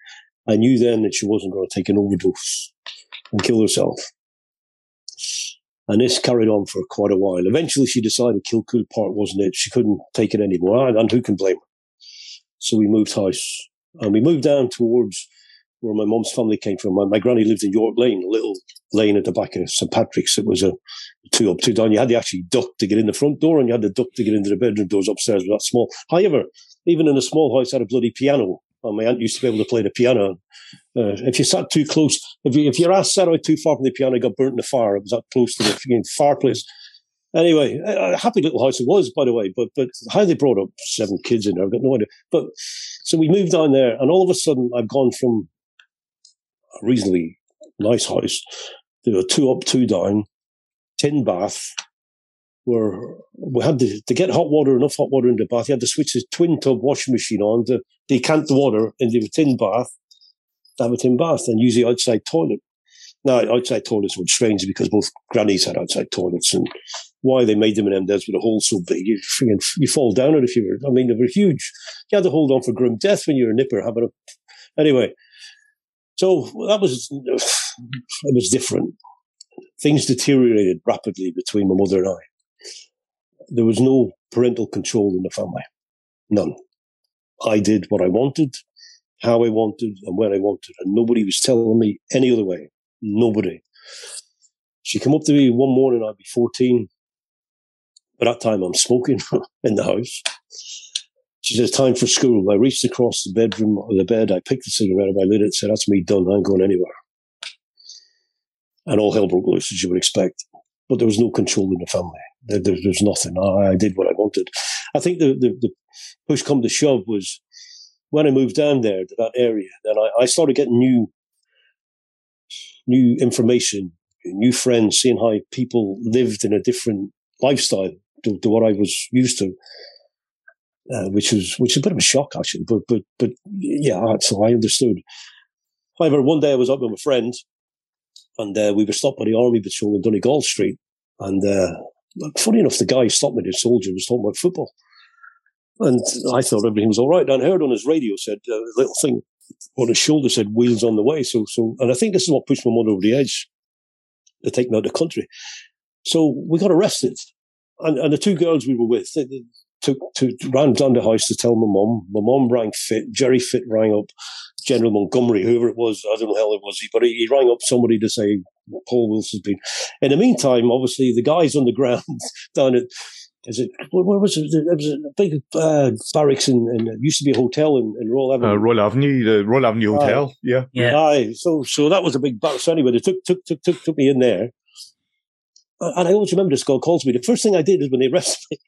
I knew then that she wasn't going to take an overdose and kill herself. And this carried on for quite a while. Eventually, she decided Kilcoole Park wasn't it. She couldn't take it anymore. And who can blame her? So we moved house. And we moved down towards where my mum's family came from. My, my granny lived in York Lane, a little lane at the back of St. Patrick's. It was a two up, two down. You had to actually duck to get in the front door and you had to duck to get into the bedroom doors upstairs. But that small. However, even in a small house, I had a bloody piano. And my aunt used to be able to play the piano. Uh, if you sat too close, if, you, if your ass sat out too far from the piano, got burnt in the fire. It was that close to the fireplace. Anyway, a happy little house it was, by the way. But but how they brought up seven kids in there, I've got no idea. But so we moved down there, and all of a sudden, I've gone from a reasonably nice house to a two up, two down, tin bath, were we had to, to get hot water, enough hot water in the bath. You had to switch the twin tub washing machine on to decant the water into a tin bath, to have a tin bath, and use the outside toilet. Now, outside toilets were strange because both grannies had outside toilets, and why they made them in them with a hole so big, you you fall down it if you were. I mean, they were huge. You had to hold on for grim death when you were a nipper having a. Anyway, so that was it was different. Things deteriorated rapidly between my mother and I there was no parental control in the family. None. I did what I wanted, how I wanted, and when I wanted, and nobody was telling me any other way. Nobody. She came up to me one morning, I'd be 14. By that time, I'm smoking in the house. She says, time for school. I reached across the bedroom, or the bed, I picked the cigarette up, I lit it, and said, that's me done, I ain't going anywhere. And all hell broke loose, as you would expect. But there was no control in the family. There, there, there's nothing. I, I, did what I wanted. I think the, the, the, push come to shove was when I moved down there to that area. Then I, I started getting new new information, new friends, seeing how people lived in a different lifestyle to, to what I was used to. Uh, which was which is a bit of a shock actually, but but but yeah, so I understood. However, one day I was up with a friend, and uh, we were stopped by the army patrol in Donegall Street, and uh, funny enough, the guy stopped me, the soldier, was talking about football. And I thought everything was all right. And I heard on his radio said uh, little thing on his shoulder said "wheels on the way." So, so, and I think this is what pushed my mother over the edge to take me out of the country. So we got arrested, and, and the two girls we were with they, they took to ran down the house to tell my mum. My mum rang Fit. Gerry Fitt rang up General Montgomery, whoever it was. I don't know how it was, but he, he rang up somebody to say Paul Wilson's been. In the meantime, obviously, the guys on the ground down at is it where was it? There was a big uh, barracks and it used to be a hotel in, in Royal Avenue. Uh, Royal Avenue, the Royal Avenue Hotel. Aye. Yeah, yeah. Aye. So so that was a big barracks. So anyway, they took took took took, took me in there, and I always remember this guy calls me. The first thing I did is when they arrested me,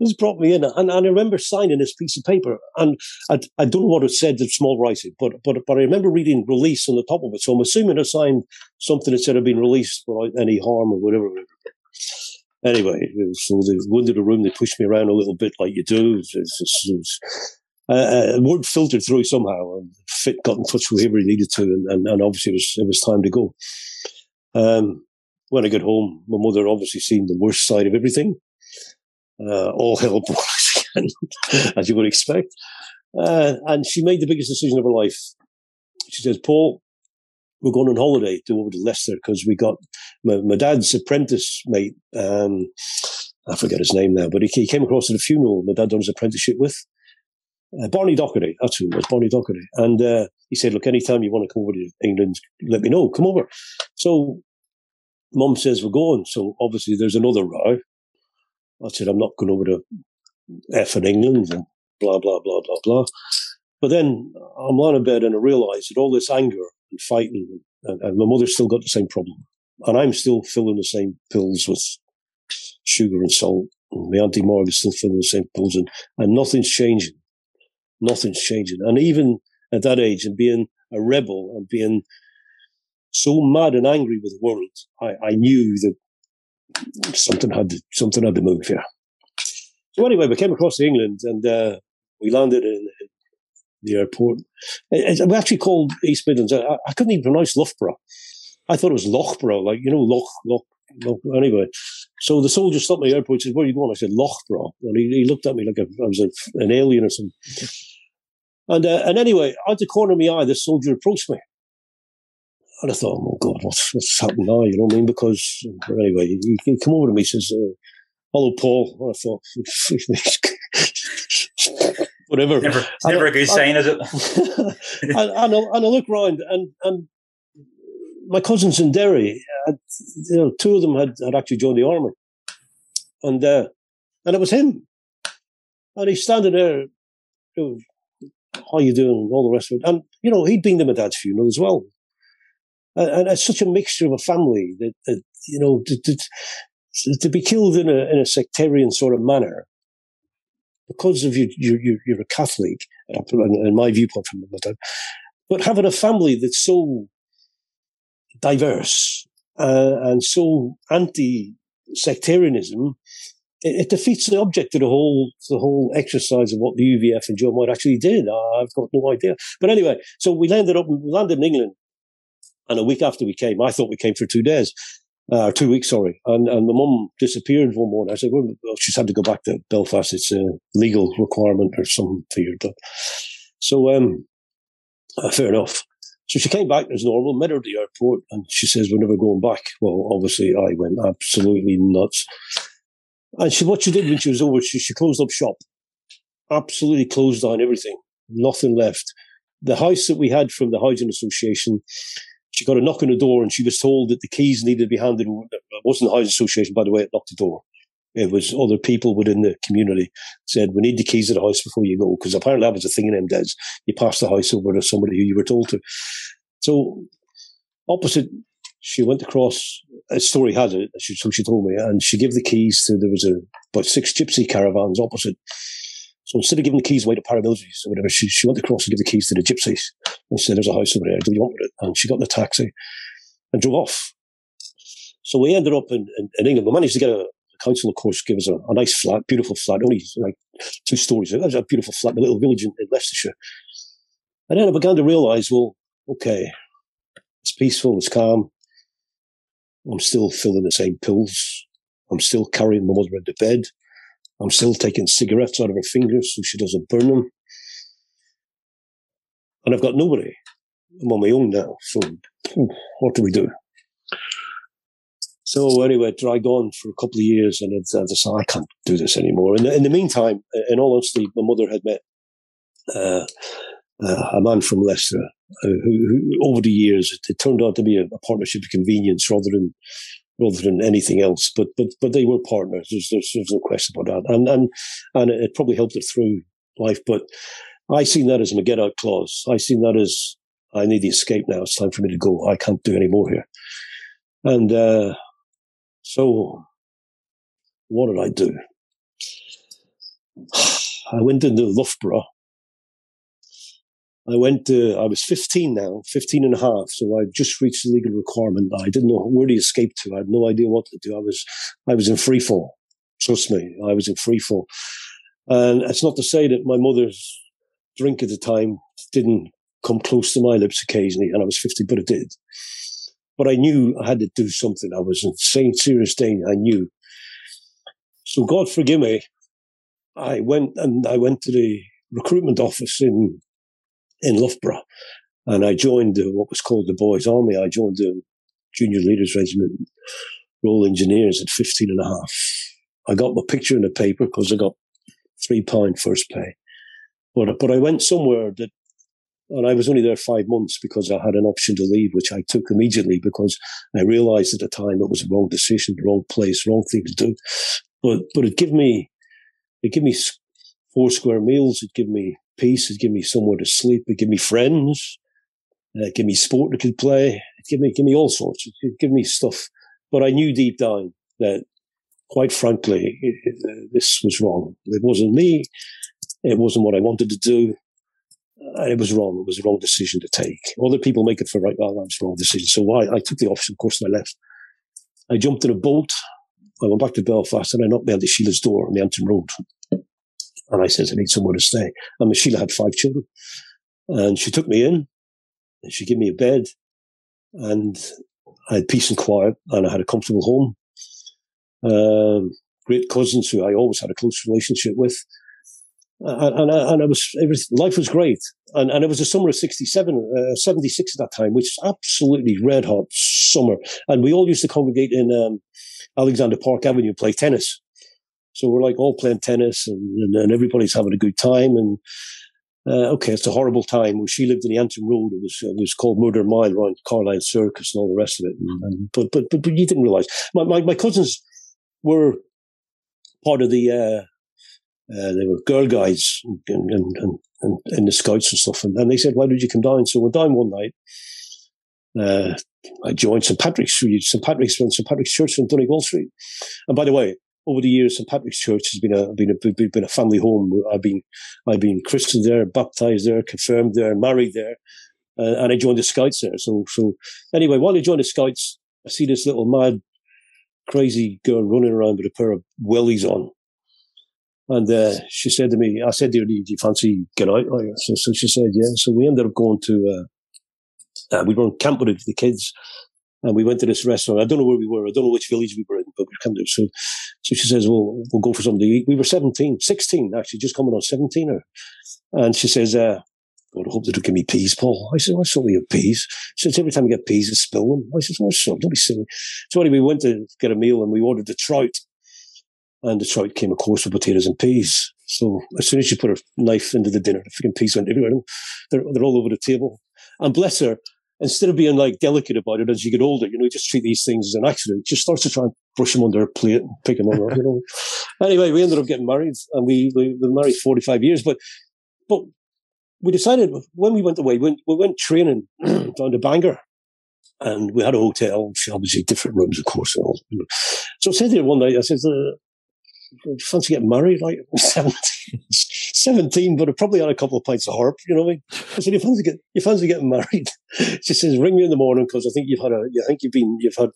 was brought me in, and, and I remember signing this piece of paper, and I, I don't know what it said in small writing, but but but I remember reading release on the top of it. So I'm assuming I signed something that said I'd been released without any harm or whatever. Anyway, so they went into the room, they pushed me around a little bit like you do. It's, it's, it's, uh, word filtered through somehow, and Fitt got in touch with whoever he needed to, and, and, and obviously it was it was time to go. Um, when I got home, my mother obviously seen the worst side of everything. Uh, all hell broke again, as you would expect. Uh, and she made the biggest decision of her life. She says, Paul, we're going on holiday to over to Leicester because we got my, my, dad's apprentice mate. Um, I forget his name now, but he, he, came across at a funeral my dad done his apprenticeship with. Uh, Barney Doherty, that's who it was, Barney Doherty. And uh, he said, look, anytime you want to come over to England, let me know, come over. So mum says we're going. So obviously there's another row. I said, I'm not going over to F in England and blah, blah, blah, blah, blah. But then I'm lying in bed and I realise that all this anger and fighting, and, and, my mother's still got the same problem. And I'm still filling the same pills with sugar and salt. And my Auntie Marg is still filling the same pills, and, and nothing's changing. Nothing's changing. And even at that age, and being a rebel and being so mad and angry with the world, I, I knew that something had to, something had to move here. So anyway, we came across to England and uh, we landed in, the airport. It, it, we actually called East Midlands. I, I, couldn't even pronounce Loughborough. I thought it was Loughborough, like you know, Loch Loch. Loch. Anyway, so the soldier stopped me at the airport. and Said, "Where are you going?" I said, "Loughborough." And he, he looked at me like I was a, an alien or something. And uh, and anyway, out the corner of my eye, this soldier approached me. And I thought, oh God, what's, what's happened now? You know what I mean? Because anyway, he, he come over to me and says, uh, hello, Paul. And I thought, whatever. Never, never a good sign, is it? and, and, I, and I look around and, and my cousins in Derry, had, you know, two of them had, had actually joined the army. And, uh, and it was him. And he's standing there, you know, how you doing, and all the rest of it. And, you know, he'd been to my dad's funeral as well and, it's such a mixture of a family that, that you know to, to, to, be killed in a in a sectarian sort of manner because of you you you're a Catholic in my viewpoint from my dad, but having a family that's so diverse uh, and so anti sectarianism it, it, defeats the object of the whole the whole exercise of what the UVF and Joe White actually did. I've got no idea. But anyway, so we landed up, we landed in England, and a week after we came, I thought we came for two days. Uh, two weeks, sorry. And and the mum disappeared one morning. I said, well, she's had to go back to Belfast. It's a legal requirement or something figured out. So, um, uh, fair enough. So she came back as normal, met her at the airport, and she says, We're never going back. Well, obviously, I went absolutely nuts. And she, what she did when she was over, she, she closed up shop, absolutely closed down everything, nothing left. The house that we had from the Housing Association, she got a knock on the door and she was told that the keys needed to be handed. It wasn't the Housing Association, by the way, it knocked the door. It was other people within the community said, we need the keys of the house before you go. Because apparently that was a thing in them days. You pass the house over to somebody who you were told to. So opposite, she went across, a story has it, so she told me, and she gave the keys to, there was a, about six gypsy caravans opposite. So instead of giving the keys away to paramilitaries or whatever, she, she went across and gave the keys to the gypsies and said, there's a house over there. Do you want it? And she got in a taxi and drove off. So we ended up in, in, in England. We managed to get a, the council, of course, gave us a, a, nice flat, beautiful flat, only like two stories. It was a beautiful flat in a little village in, in Leicestershire. And then I began to realize, well, okay, it's peaceful, it's calm. I'm still filling the same pills. I'm still carrying my mother into bed. I'm still taking cigarettes out of her fingers so she doesn't burn them. And I've got nobody. I'm on my own now. So what do we do? So anyway, it dragged on for a couple of years, and I decided I can't do this anymore. In the, in the meantime, in all honesty, my mother had met uh, uh, a man from Leicester uh, who, who, over the years, it, it, turned out to be a, a, partnership of convenience rather than rather than anything else. But but but they were partners. There's there's, there's no question about that, and and and it probably helped her through life. But I seen that as my get out clause. I seen that as I need the escape now. It's time for me to go. I can't do any more here. And uh, so, what did I do? I went into Loughborough. I went to, I was 15 now, 15 and a half. So I just reached the legal requirement. I didn't know where to escape to. I had no idea what to do. I was, I was in free fall. Trust me, I was in free fall. And it's not to say that my mother's drink at the time didn't come close to my lips occasionally, and I was 50, but it did. But I knew I had to do something. I was in saying serious danger. I knew. So God forgive me. I went and I went to the recruitment office in in Loughborough, and I joined the, what was called the Boys Army. I joined the Junior Leaders Regiment, Royal Engineers at 15 and a half. I got my picture in the paper because I got three pound first pay. But but I went somewhere that and I was only there five months because I had an option to leave, which I took immediately because I realized at the time it was a wrong decision, the wrong place, wrong thing to do. But, but it gave me, it gave me four square meals. It gave me peace. It gave me somewhere to sleep. It gave me friends. Uh, it gave me sport I could play. It gave me, give me all sorts. It gave me stuff. But I knew deep down that quite frankly, it, it, uh, this was wrong. It wasn't me. It wasn't what I wanted to do uh, it was wrong. It was a wrong decision to take. Other people make it for right. Well, that was the wrong decision. So I, I took the option, of course, and I left. I jumped in a boat. I went back to Belfast and I knocked down the Sheila's door on the Antrim Road. And I said, I need somewhere to stay. And Sheila had five children. And she took me in and she gave me a bed and I had peace and quiet and I had a comfortable home. Um, great cousins who I always had a close relationship with and, and, I was, was, life was great. And, and it was the summer of 67, uh, 76 at that time, which was absolutely red hot summer. And we all used to congregate in um, Alexandra Park Avenue, play tennis. So we're like all playing tennis and, and, and everybody's having a good time. And uh, okay, it's a horrible time. Well, she lived in the Antrim Road, it was it was called Murder Mile around Carlisle Circus and all the rest of it. And, and, but, but but but you didn't realize my, my, my cousins were part of the uh, uh, they were girl guides and, and, and, and, the scouts and stuff. And, and they said, why did you come down? So we went down one night. Uh, I joined St. Patrick's, Street, St. Patrick's, St. Patrick's Church on Donegall Street. And by the way, over the years, St. Patrick's Church has been a, been a, been a family home. I've been, I've been christened there, baptized there, confirmed there, married there. Uh, and I joined the Scouts there. So, so anyway, while I joined the Scouts, I see this little mad crazy girl running around with a pair of wellies on. And uh, she said to me, I said to do you fancy get out? So, so she said, yeah. So we ended up going to, uh, uh, we were on camp with the kids and we went to this restaurant. I don't know where we were. I don't know which village we were in, but we came to. So, so she says, well, we'll go for something to eat. We were 17, 16 actually, just coming on 17. Or, and she says, uh, God, I hope they don't give me peas, Paul. I said, what's wrong with your peas? She says, every time you get peas, you spill them. I said, what's wrong? Don't be silly. So anyway, we went to get a meal and we ordered the trout and the trout came, of course, with potatoes and peas. So as soon as she put her knife into the dinner, the freaking peas went everywhere. They're, they're all over the table. And bless her, instead of being like delicate about it as you get older, you know, you just treat these things as an accident. Just starts to try and brush them under a plate and pick them on, you know. anyway, we ended up getting married and we, we were married 45 years, but, but we decided when we went away, we went training down to Bangor and we had a hotel, obviously different rooms, of course. So I said to her one night, I said, uh, fancy getting married? Like 17, 17, but I probably had a couple of pints of harp, you know what I mean? I said, you fancy, get, you fancy getting married? She says, ring me in the morning because I think you've had a, you think you've been, you've had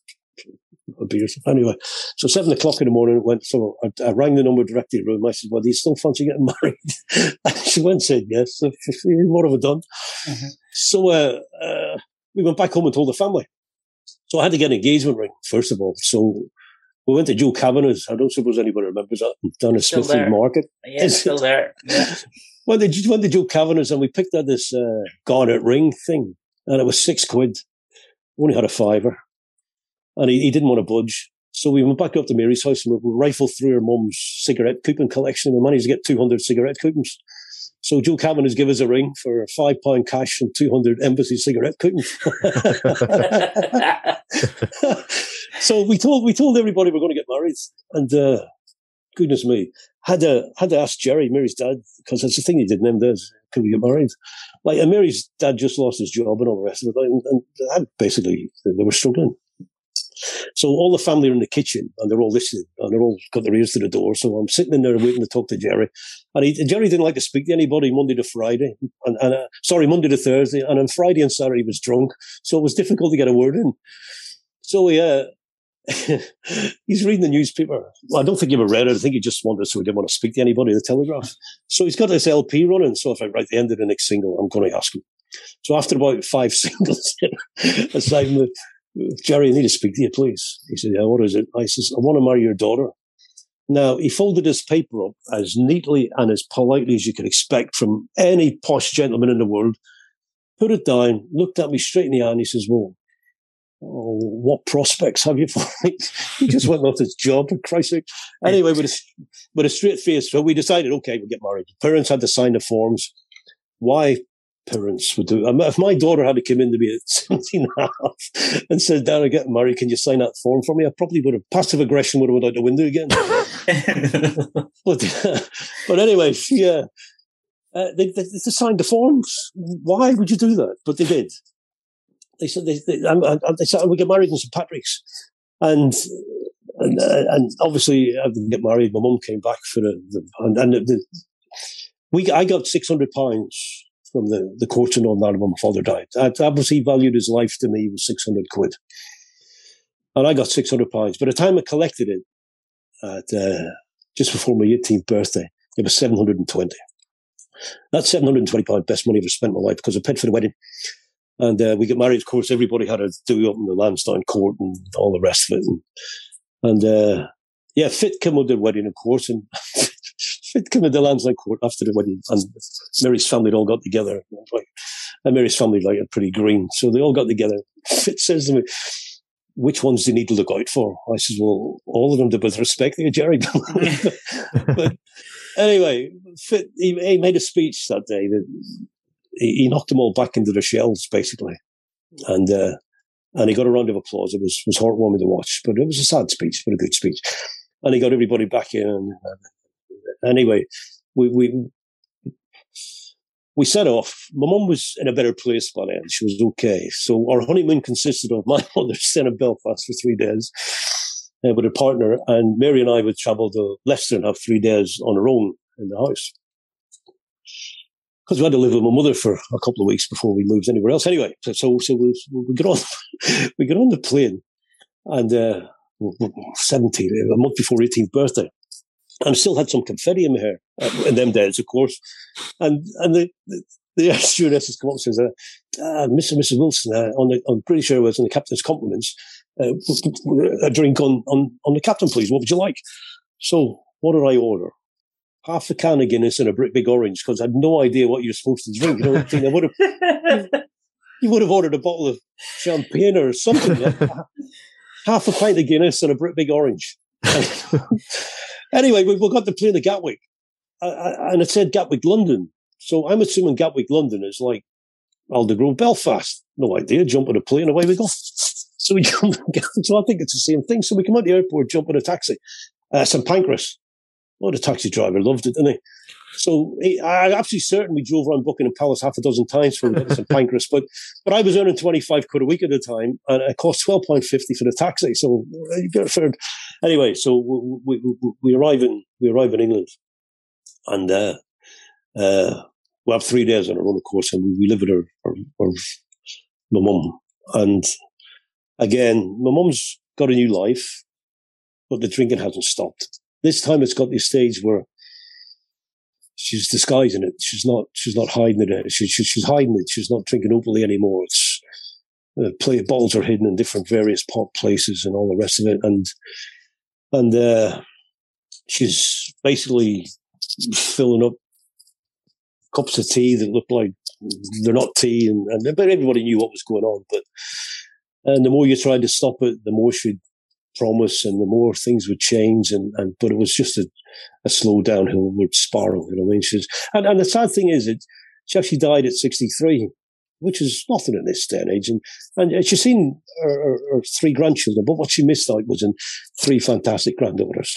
a beer. Anyway, so seven o'clock in the morning, it went, so I, I rang the number directly to the room. I said, well, do you still fancy getting married? and she went and said, yes. So, what have I done? Mm-hmm. So, uh, uh, we went back home and told the family. So I had to get an engagement ring, first of all. So we went to Joe Kavanagh's. I don't suppose anybody remembers that down at Smithfield Market. Yeah, it's still there. Yeah. went, to, went to Joe Kavanagh's and we picked out this uh, garnet ring thing, and it was six quid. only had a fiver, and he, he didn't want to budge. So we went back up to Mary's house and we rifled through her mum's cigarette coupon collection and managed to get 200 cigarette coupons. So Joe Kavanagh's give us a ring for five pound cash and 200 embassy cigarette coupons. so we told we told everybody we're going to get married, and uh, goodness me, had to had to ask Jerry, Mary's dad, because that's the thing he did. Name does, can we get married? Like, and Mary's dad just lost his job and all the rest of it, and, and basically they were struggling. So all the family are in the kitchen and they're all listening and they're all got their ears to the door. So I'm sitting in there waiting to talk to Jerry. And he, Jerry didn't like to speak to anybody Monday to Friday. And, and uh, sorry, Monday to Thursday. And on Friday and Saturday he was drunk. So it was difficult to get a word in. So he, uh, he's reading the newspaper. Well, I don't think he ever read it. I think he just wanted, so he didn't want to speak to anybody. The Telegraph. So he's got this LP running. So if I write the end of the next single, I'm going to ask him. So after about five singles, aside Jerry, I need to speak to you, please. He said, Yeah, what is it? I says, I want to marry your daughter. Now, he folded his paper up as neatly and as politely as you could expect from any posh gentleman in the world, put it down, looked at me straight in the eye, and he says, Well, oh, what prospects have you for it? he just went off his job, for Christ's sake. Anyway, with a, with a straight face, so we decided, okay, we'll get married. Parents had to sign the forms. Why parents would do. If my daughter had to come in to me at 17 and a half and said, Dad, I get married, can you sign that form for me? I probably would have, passive aggression would have went out the window again. but, but anyway, yeah. Uh, they, they, they, signed the forms. Why would you do that? But they did. They said they, they, they said we get married in St Patrick's, and and, uh, and obviously I didn't get married. My mum came back for the, the and, and the, we I got six hundred pounds from the, the and all that when my father died. Obviously valued his life to me was 600 quid. And I got 600 pounds. By the time I collected it, at uh, just before my 18th birthday, it was 720. That's 720 pounds, best money I've ever spent in my life because I paid for the wedding. And uh, we got married, of course, everybody had to do up in the Lansdowne court and all the rest of it. And, and uh, yeah, Fitt came with the wedding, of course, and it came to the Lansdowne court after the wedding, and Mary's family all got together. And Mary's family like are pretty green, so they all got together. Fitt says to me, "Which ones do you need to look out for?" I says, "Well, all of them, with respect to Jerry." but anyway, Fitt he, he, made a speech that day that he, he, knocked them all back into their shells, basically, and. Uh, and he got a round of applause. It was was heartwarming to watch, but it was a sad speech, but a good speech. And he got everybody back in, and, anyway, we, we, we set off. My mum was in a better place by then. She was okay. So our honeymoon consisted of my mother staying in Belfast for three days uh, with a partner, and Mary and I would travel to Leicester and have three days on our own in the house. Because we had to live with my mother for a couple of weeks before we moved anywhere else. Anyway, so so, so we, we get on we get on the plane, and uh, 17, a month before 18th birthday. And still had some confetti in my hair uh, in them days, of course. And and the, the, the air stewardesses come up and says, uh, uh, Mr. and Mrs. Wilson, uh, on the, I'm pretty sure it was on the captain's compliments, uh, a drink on, on, on the captain, please. What would you like? So what did I order? Half a can of Guinness and a big orange because I had no idea what you're supposed to drink. You know, I would have, you would have ordered a bottle of champagne or something. Half a pint of Guinness and a big orange. Anyway, we, we got to play the Gatwick, uh, and it said Gatwick, London. So I'm assuming Gatwick, London is like Aldergrove, Belfast. No idea. Jump on a plane, away we go. So we jump. So I think it's the same thing. So we come out the airport, jump on a taxi. Uh, St Pancras. Oh, the taxi driver loved it, didn't he? So I'm absolutely certain we drove around Buckingham Palace half a dozen times for St Pancras, but but I was earning 25 quid a week at the time, and it cost 12.50 for the taxi. So uh, you get a third. Anyway, so we, we, we arrive in we arrive in England, and uh, uh, we have three days on a roller course, and we live with our, our, our my mum. And again, my mum's got a new life, but the drinking hasn't stopped. This time, it's got this stage where she's disguising it. She's not. She's not hiding it. She, she, she's hiding it. She's not drinking openly anymore. It's uh, play bottles are hidden in different various pot places and all the rest of it. And and uh, she's basically filling up cups of tea that look like they're not tea, and, and but everybody knew what was going on. But and the more you tried to stop it, the more she'd promise, and the more things would change. And, and but it was just a, a slow downward spiral. You know, I mean, she's and, and the sad thing is, it she actually died at sixty three. Which is nothing in this day and age, and and she's seen her, her, her three grandchildren, but what she missed out was in three fantastic granddaughters.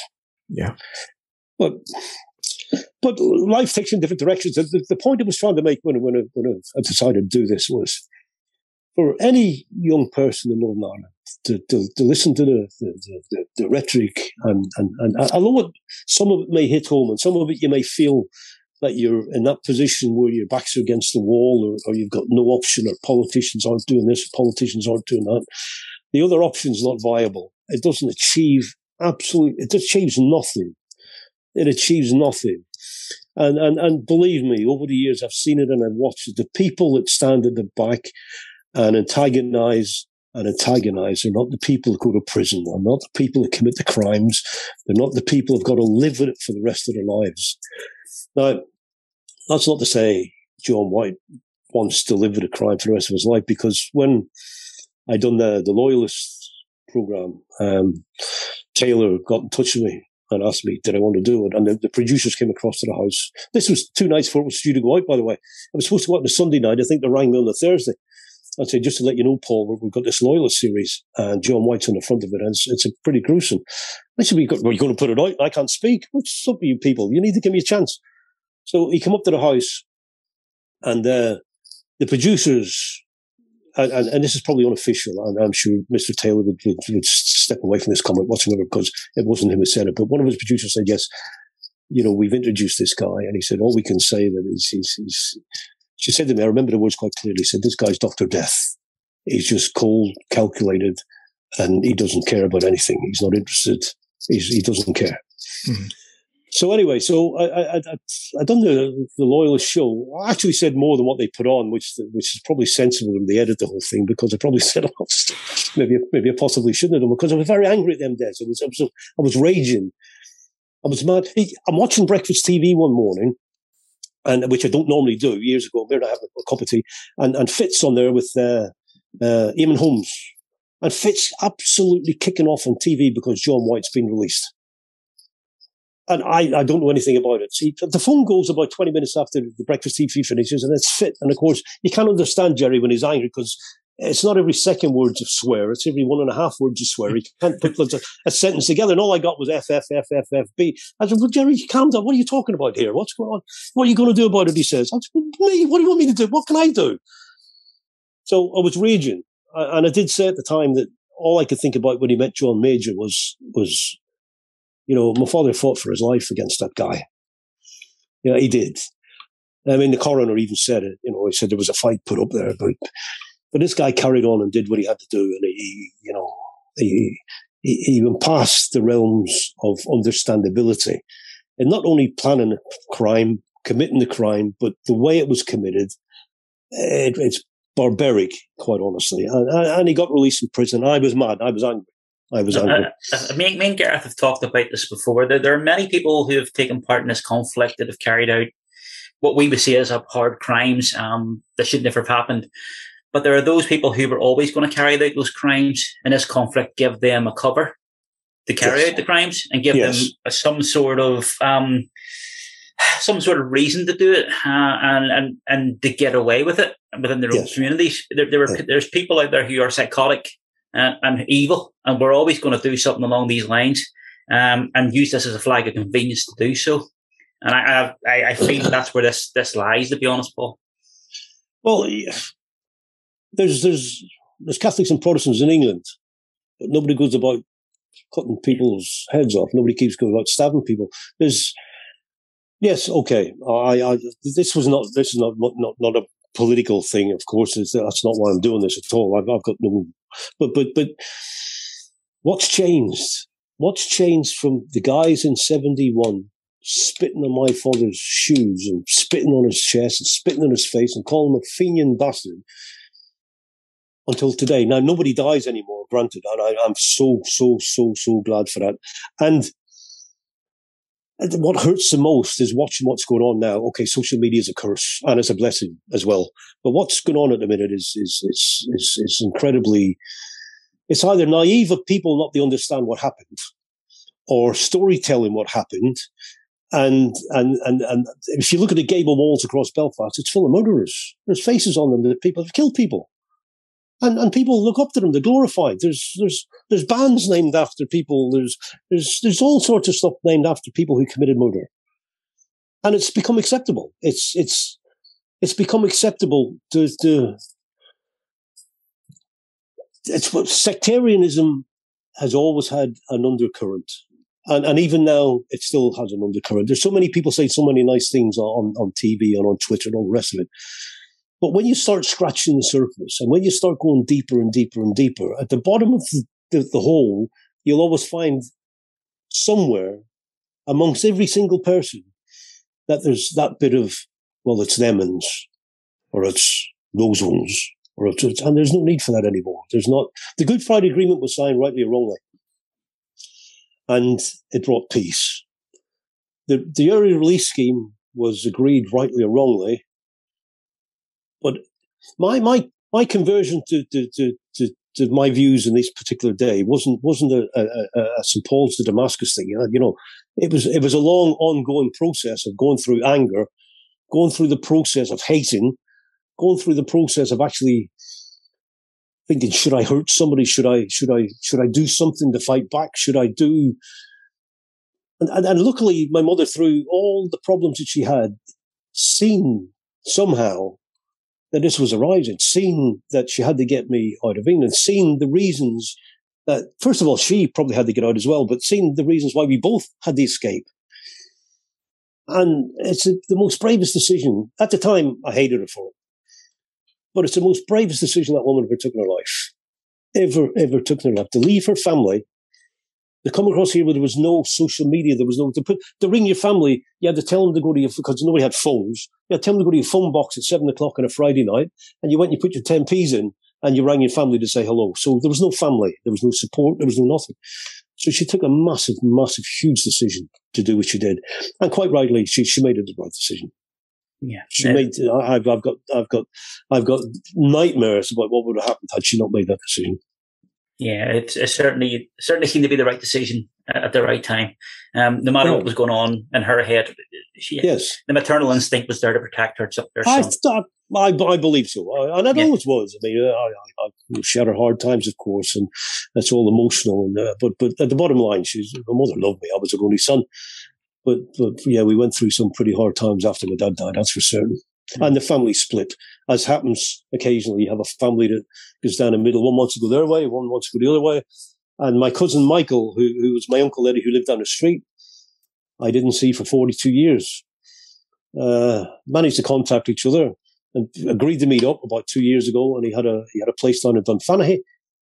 Yeah, but but life takes in different directions. The, the, the, point I was trying to make when, when, I, when I decided to do this was for any young person in Northern Ireland to, to, to listen to the, the, the, the rhetoric and, and, and although some of it may hit home and some of it you may feel that you're in that position where your back's are against the wall or, or you've got no option or politicians aren't doing this politicians aren't doing that. The other option is not viable. It doesn't achieve absolutely, it achieves nothing. It achieves nothing. And, and, and believe me, over the years, I've seen it and I've watched it. The people that stand at the back and antagonize and antagonize are not the people who go to prison. They're not the people who commit the crimes. They're not the people who've got to live with it for the rest of their lives. Now, that's not to say John White wants to live with a crime for the rest of his life, because when I done the, the Loyalist program, um, Taylor got in touch with me and asked me, did I want to do it? And the, the, producers came across to the house. This was two nights before it was due to go out, by the way. I was supposed to go out on a Sunday night. I think they rang me on the Thursday. I said, just to let you know, Paul, we've got this Loyalist series and John White's on the front of it and it's, it's a pretty gruesome. I said, well, you're going to put it out? I can't speak. What's up with you people? You need to give me a chance. So he came up to the house and uh, the producers and, and, and, this is probably unofficial, and I'm sure Mr. Taylor would, would, would, step away from this comment whatsoever because it wasn't him who said it. But one of his producers said, "Yes, you know, we've introduced this guy," and he said, "All we can say that is he's." he's she said to me, I remember the words quite clearly. Said, "This guy's Doctor Death. He's just cold, calculated, and he doesn't care about anything. He's not interested. He's, he doesn't care." Mm-hmm. So anyway, so I, I, I, I done the, the Loyalist show. I actually said more than what they put on, which which is probably sensible when they edit the whole thing because I probably said a lot maybe maybe I possibly shouldn't have done because I was very angry at them days. I was I was I was raging. I was mad. I'm watching breakfast TV one morning, and which I don't normally do. Years ago, there to have a, a cup of tea, and and Fitt's on there with uh, uh, Eamonn Holmes, and Fitt's absolutely kicking off on TV because John White's been released and I, I don't know anything about it. See, the phone goes about 20 minutes after the breakfast TV finishes and it's Fitt. And of course, you can't understand Gerry when he's angry because it's not every second words of swear. It's every one and a half words of swear. He can't put a, a, sentence together. And all I got was F, F, F, F, F, B. I said, well, Gerry, calm down. What are you talking about here? What's going on? What are you going to do about it? He says, I said, me, what do you want me to do? What can I do? So I was raging. And I did say at the time that all I could think about when he met John Major was, was you know, my father fought for his life against that guy. Yeah, he did. I mean, the coroner even said it. You know, he said there was a fight put up there, but but this guy carried on and did what he had to do, and he, you know, he he, went past the realms of understandability and not only planning a crime, committing the crime, but the way it was committed, it, it's barbaric, quite honestly. And, and, he got released from prison. I was mad. I was angry. I was. Uh, uh, me, me and Gareth have talked about this before. There, there are many people who have taken part in this conflict that have carried out what we would see as hard crimes um, that should never have happened. But there are those people who were always going to carry out those crimes, and this conflict give them a cover to carry yes. out the crimes and give yes. them some sort of um, some sort of reason to do it uh, and and and to get away with it within their yes. own communities. There, there are, there's people out there who are psychotic and, and evil, and we're always going to do something along these lines um, and use this as a flag of convenience to do so. And I I, I feel that's where this this lies. To be honest, Paul. Well, there's there's there's Catholics and Protestants in England, but nobody goes about cutting people's heads off. Nobody keeps going about stabbing people. There's yes, okay. I, I this was not this is not not not a political thing. Of course, it's, that's not why I'm doing this at all. I've, I've got no, but but but what's changed? What's changed from the guys in '71 spitting on my father's shoes and spitting on his chest and spitting on his face and calling him a fenian bastard until today. Now, nobody dies anymore, granted, and I, am so, so, so, so glad for that. And what hurts the most is watching what's going on now. Okay, social media is a curse and it's a blessing as well. But what's going on at the minute is is is is, is incredibly. It's either naive of people not to understand what happened, or storytelling what happened, and and and and if you look at the gable walls across Belfast, it's full of murderers. There's faces on them that people have killed people and, and people look up to them. They're glorified. There's there's there's bands named after people. There's there's there's all sorts of stuff named after people who committed murder, and it's become acceptable. It's it's it's become acceptable to to. It's what sectarianism has always had an undercurrent, and and even now it still has an undercurrent. There's so many people say so many nice things on on TV and on Twitter and all the rest of it, but when you start scratching the surface and when you start going deeper and deeper and deeper, at the bottom of the, the, the hole, you'll always find somewhere amongst every single person that there's that bit of, well, it's them and, or it's those ones, or it's, it's, and there's no need for that anymore. There's not, the Good Friday Agreement was signed rightly or wrongly, and it brought peace. The, the early release scheme was agreed rightly or wrongly, but my my my conversion to to to, to, to my views in this particular day wasn't wasn't a, a, a St Paul's to Damascus thing. You know, it was it was a long ongoing process of going through anger, going through the process of hating, going through the process of actually thinking, should I hurt somebody? Should I should I should I do something to fight back? Should I do? And, and, and luckily, my mother, through all the problems that she had, seen somehow that this was arising, seen that she had to get me out of England, seen the reasons that, first of all, she probably had to get out as well, but seen the reasons why we both had to escape. And it's the most bravest decision. At the time, I hated her for it. But it's the most bravest decision that woman ever took in her life. Ever, ever took in her life. To leave her family to come across here where there was no social media, there was no to put to ring your family. You had to tell them to go to your because nobody had phones. You had to tell them to go to your phone box at seven o'clock on a Friday night, and you went and you put your ten p's in, and you rang your family to say hello. So there was no family, there was no support, there was no nothing. So she took a massive, massive, huge decision to do what she did, and quite rightly, she she made it the right decision. Yeah, she yeah. made. I've, I've got, I've got, I've got nightmares about what would have happened had she not made that decision. Yeah, it, it certainly certainly seemed to be the right decision at the right time. Um, no matter what was going on in her head, she, yes, the maternal instinct was there to protect her. her I, I, I believe so, and it yeah. always was. I mean, I, I, I shared her hard times, of course, and that's all emotional. And uh, but but at the bottom line, she's my mother loved me. I was her only son, but but yeah, we went through some pretty hard times after my dad died. That's for certain. Mm. And the family split, as happens occasionally. You have a family that goes down the middle. One wants to go their way, one wants to go the other way. And my cousin Michael, who, who was my uncle Eddie, who lived down the street, I didn't see for 42 years. Uh, managed to contact each other and agreed to meet up about two years ago. And he had a he had a place down in Dunfanaghy.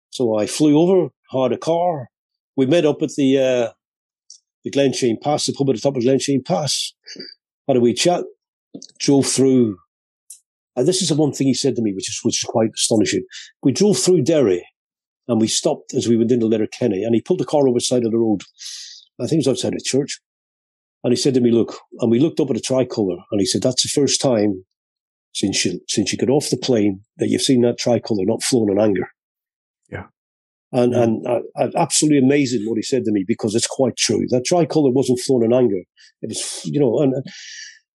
So I flew over, hired a car, we met up at the uh, the Glenshane Pass, the pub at the top of Glen Glenshane Pass. Had a wee chat, drove through. And this is the one thing he said to me, which is which is quite astonishing. We drove through Derry, and we stopped as we went into Letterkenny, and he pulled the car over the side of the road. I think it was outside a church. And he said to me, "Look," and we looked up at the tricolour, and he said, "That's the first time since you since you got off the plane that you've seen that tricolour not flown in anger." Yeah. And and uh, absolutely amazing what he said to me because it's quite true. That tricolour wasn't flown in anger. It was, you know, and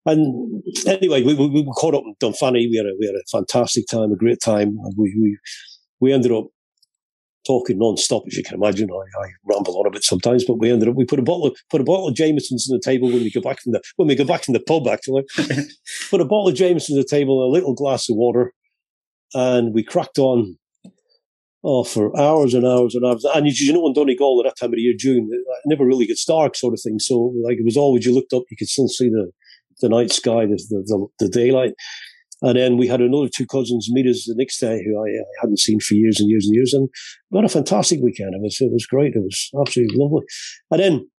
and anyway, we, we, we caught up in Dunfanny. We had a we had a fantastic time, a great time. We we we ended up talking non-stop, as you can imagine. I, I, ramble on a bit sometimes, but we ended up we put a bottle of, put a bottle of Jameson's on the table when we go back from the when we go back from the pub. Actually, put a bottle of Jameson's on the table, a little glass of water, and we cracked on. Oh, for hours and hours and hours. And you know, in Donegal at that time of the year, June, it never really gets dark, sort of thing. So, like, it was always you looked up, you could still see the the night sky, the, the, the daylight. And then we had another two cousins meet us the next day who I, I, hadn't seen for years and years and years. And we had a fantastic weekend. It was, it was great. It was absolutely lovely. And then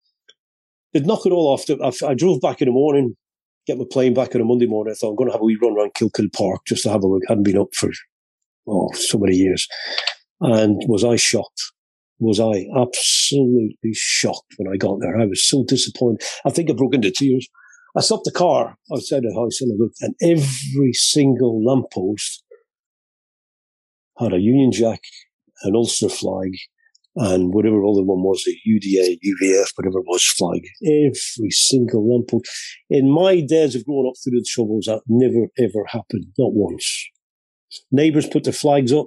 they'd knock it all off. I, I drove back in the morning, get my plane back on a Monday morning. I thought I'm going to have a wee run around Kilcoole Park just to have a look. hadn't been up for, oh, so many years. And was I shocked? Was I absolutely shocked when I got there? I was so disappointed. I think I broke into tears. I stopped the car outside the house and I looked, and every single lamppost had a Union Jack, an Ulster flag, and whatever other one was, a UDA, UVF, whatever it was, flag. Every single lamppost. In my days of growing up through the troubles, that never ever happened, not once. Neighbours put their flags up,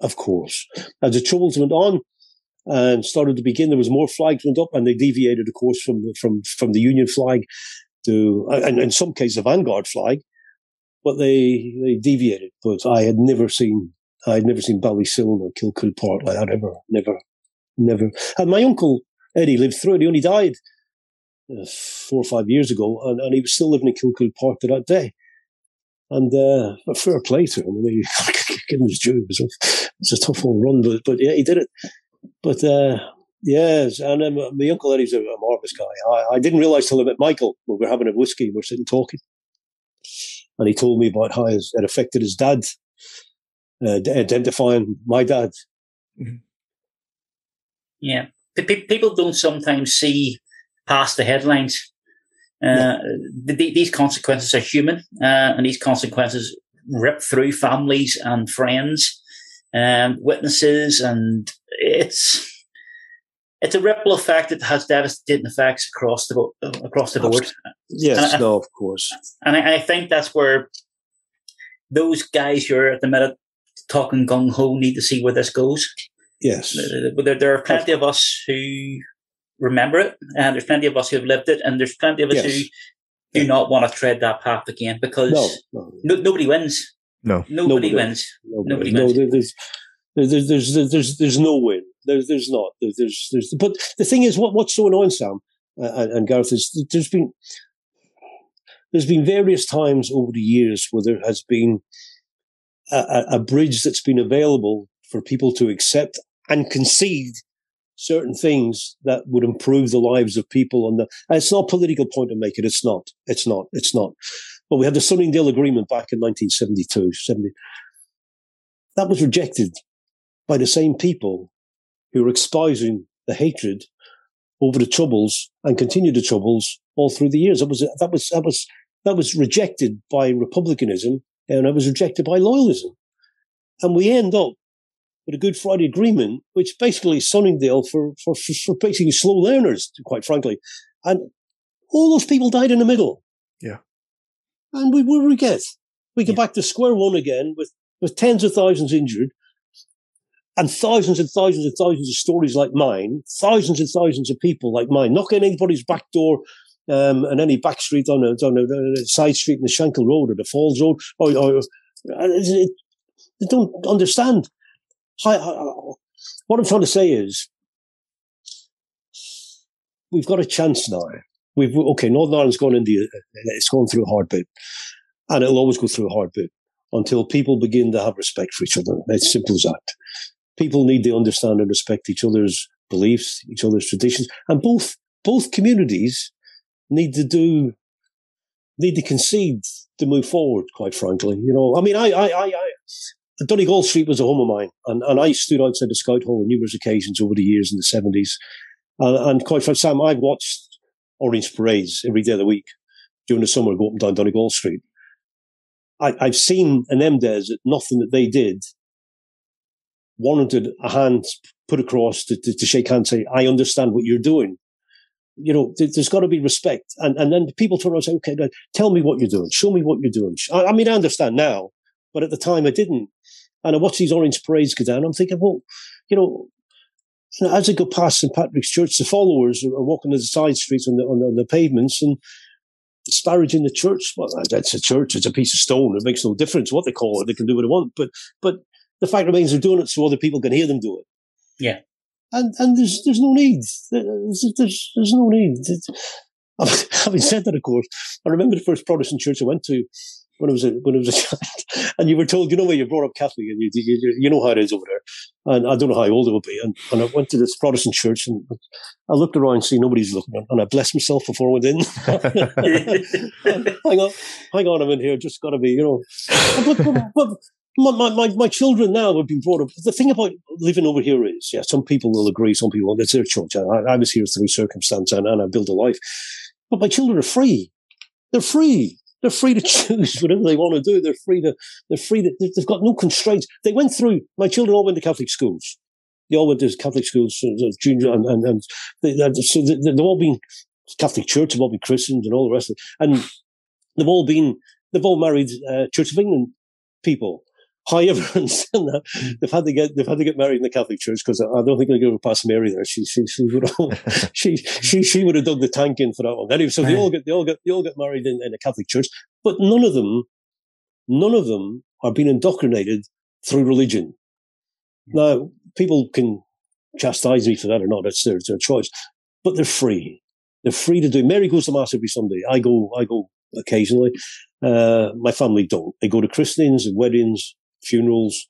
of course. As the troubles went on, and started to begin. There was more flags went up, and they deviated, of course, from the, from from the Union flag to, and in some cases, a vanguard flag, but they they deviated. But I had never seen I had never seen Ballysillan or Kilcoole Park like that ever, never, never. And my uncle Eddie lived through it. He only died uh, four or five years ago, and, and he was still living in Kilcoole Park to that day. And uh, a fair play to him. I mean, give him his due. It was, a, it was a tough old run, but but yeah, he did it. But uh, Yes, and um, my uncle Eddie's a, a marvelous guy. I, I didn't realize till I met Michael when we were having a whiskey, we are sitting talking, and he told me about how it affected his dad, uh, identifying my dad. Mm-hmm. Yeah, people don't sometimes see past the headlines. Uh, these consequences are human, uh, and these consequences rip through families and friends, and um, witnesses, and it's it's a ripple effect that has devastating effects across the across the board. Yes, I, no, of course. And I, I, think that's where those guys who are at the minute talking gung ho need to see where this goes. Yes, there, there are plenty of us who remember it, and there's plenty of us who have lived it, and there's plenty of us yes. who do yeah. not want to tread that path again because no, no. No, nobody wins. No, nobody, nobody wins. Nobody, nobody wins. No, there's, there's, there's, there's, there's no win. There's, there's not. There's, there's, but the thing is, what, what's so annoying, Sam uh, and, and Gareth, is there's been, there's been various times over the years where there has been a, a, bridge that's been available for people to accept and concede certain things that would improve the lives of people. And, the, and it's not a political point to make it. It's not. It's not. It's not. But we had the Sunningdale Agreement back in 1972, 70. That was rejected by the same people who were espousing the hatred over the troubles and continued the troubles all through the years. That was that was that was that was rejected by republicanism and it was rejected by loyalism. And we end up with a Good Friday Agreement, which basically is Sunningdale for, for, for basically slow learners, quite frankly. And all those people died in the middle. Yeah. And we will regret. We get yeah. back to square one again with, with tens of thousands injured, and thousands and thousands and thousands of stories like mine, thousands and thousands of people like mine, knocking anybody's back door um, and any back street on a, on a, side street in the Shankill Road or the Falls Road, or, or it, they don't understand. I, I, what I'm trying to say is, we've got a chance now. We've okay. Northern Ireland's gone into it's gone through a hard bit, and it'll always go through a hard bit until people begin to have respect for each other. It's simple as that people need to understand and respect each other's beliefs, each other's traditions, and both both communities need to do need to concede to move forward. Quite frankly, you know, I mean, I, I, I, I Donegall Street was a home of mine, and, and I stood outside the Scout Hall on numerous occasions over the years in the seventies, and, and quite frankly, Sam, I've watched Orange parades every day of the week during the summer go up and down Donegall Street. I, I've seen in them that nothing that they did wanted a hand put across to, to, to shake hands, say, I understand what you're doing. You know, th- there's got to be respect. And, and then people turn around and say, okay, tell me what you're doing. Show me what you're doing. I, I mean, I understand now, but at the time I didn't. And I watch these orange parades go down. I'm thinking, well, you know, as I go past St. Patrick's Church, the followers are walking to the side streets on the, on the, on the pavements and disparaging the church. Well, that's a church. It's a piece of stone. It makes no difference what they call it. They can do what they want. But, but the fact remains they're doing it so other people can hear them do it. Yeah. And, and there's, there's no need. There's, there's, there's no need. Having said that, of course, I remember the first Protestant church I went to when I was a, when I was a child, and you were told, you know, where you're brought up Catholic, and you, you, you know how it is over there. And I don't know how old it would be. And, and I went to this Protestant church, and I looked around, see nobody's looking, and I blessed myself before I went in. hang on, hang on, I'm in here. Just got to be, you know. But, but, but, my, my, my children now have been brought up. The thing about living over here is, yeah, some people will agree, some people, it's their choice. I, I was here through circumstance and, and I built a life. But my children are free. They're free. They're free to choose whatever they want to do. They're free to, they're free to, they've got no constraints. They went through, my children all went to Catholic schools. They all went to Catholic schools, uh, junior, and, and, and they, so they've all been Catholic church, they've all been Christians and all the rest of it. And they've all been, they've all married uh, Church of England people. However, that, they've had to get they've had to get married in the Catholic Church because I don't think they're going to pass Mary there. She she she would have, she she she would have dug the tank in for that one. Anyway, so they all get they all get they all get married in, in a Catholic Church, but none of them, none of them are being indoctrinated through religion. Now, people can chastise me for that or not. It's their, it's their choice, but they're free. They're free to do. Mary goes to mass every Sunday. I go. I go occasionally. Uh, my family don't. They go to christenings and weddings, funerals,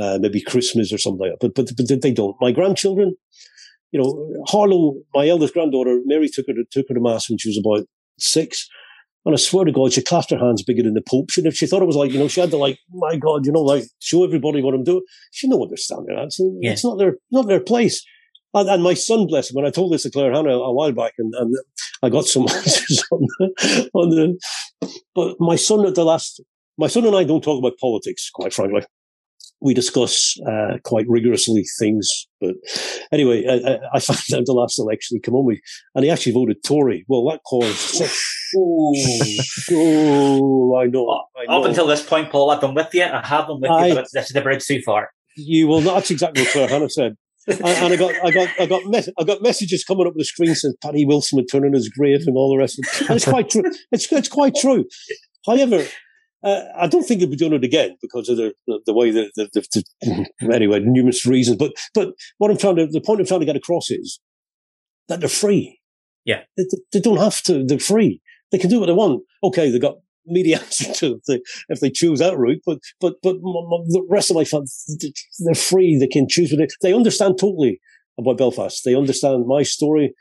uh, maybe Christmas or something like that. But, but, but they don't. My grandchildren, you know, Harlow, my eldest granddaughter, Mary took her to, took her to mass when she was about six. And I swear to God, she clasped her hands bigger than the Pope. She, she thought it was like, you know, she had to like, my God, you know, like show everybody what I'm doing. She didn't understand that. So yeah. It's not their, not their place. And, and, my son, bless him, when I told this to Claire Hanna a, a while back, and, and I got some answers on the, on the, but my son at the last my son and I don't talk about politics, quite frankly. We discuss uh, quite rigorously things, but anyway, I, I found out the last election he came on with, and he actually voted Tory. Well, that caused. oh, oh, I know, I know. Up until this point, Paul, I've been with you. I have been with I, you, but this is the bridge too far. You will not. That's exactly what Claire Hanna said. and, and, I got, I got, I got, mes- I got messages coming up the screen saying Paddy Wilson would turn in his grave and all the rest of it. And it's quite true. It's, it's quite true. However, uh, I don't think they'll be doing it again because of the the, the way that the, the, the, anyway numerous reasons. But but what I'm trying to the point I'm trying to get across is that they're free. Yeah, they, they don't have to. They're free. They can do what they want. Okay, they got mediation to if they, if they choose that route. But but but the rest of my family, they're free. They can choose what they. They understand totally about Belfast. They understand my story.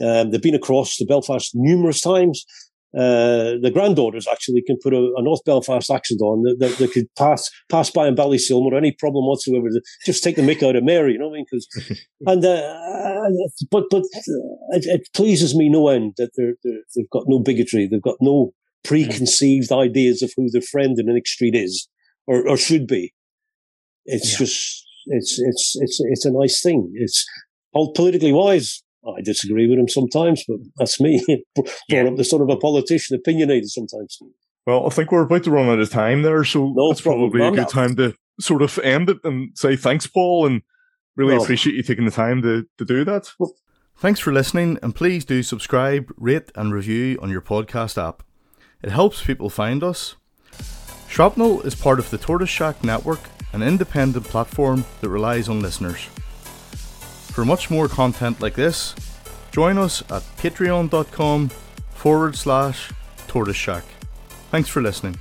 Um, they've been across to Belfast numerous times uh, the granddaughters actually can put a, a North Belfast accent on that, that, that, could pass pass by in Ballysillan without any problem whatsoever. Just take the mick out of Mary, you know what I mean? Cause, and uh, but but it, it, pleases me no end that they're, they're, they've got no bigotry. They've got no preconceived ideas of who their friend in the next street is or, or should be. It's yeah. just it's it's it's it's a nice thing. It's all politically wise. I disagree with him sometimes, but that's me. Brought yeah. up the son of a politician, opinionated sometimes. Well, I think we're about to run out of time there, so no it's probably a good time to sort of end it and say thanks, Paul, and really well, appreciate you taking the time to, to do that. Well, thanks for listening, and please do subscribe, rate, and review on your podcast app. It helps people find us. Shrapnel is part of the Tortoise Shack Network, an independent platform that relies on listeners. For much more content like this, join us at patreon.com forward slash tortoise shack. Thanks for listening.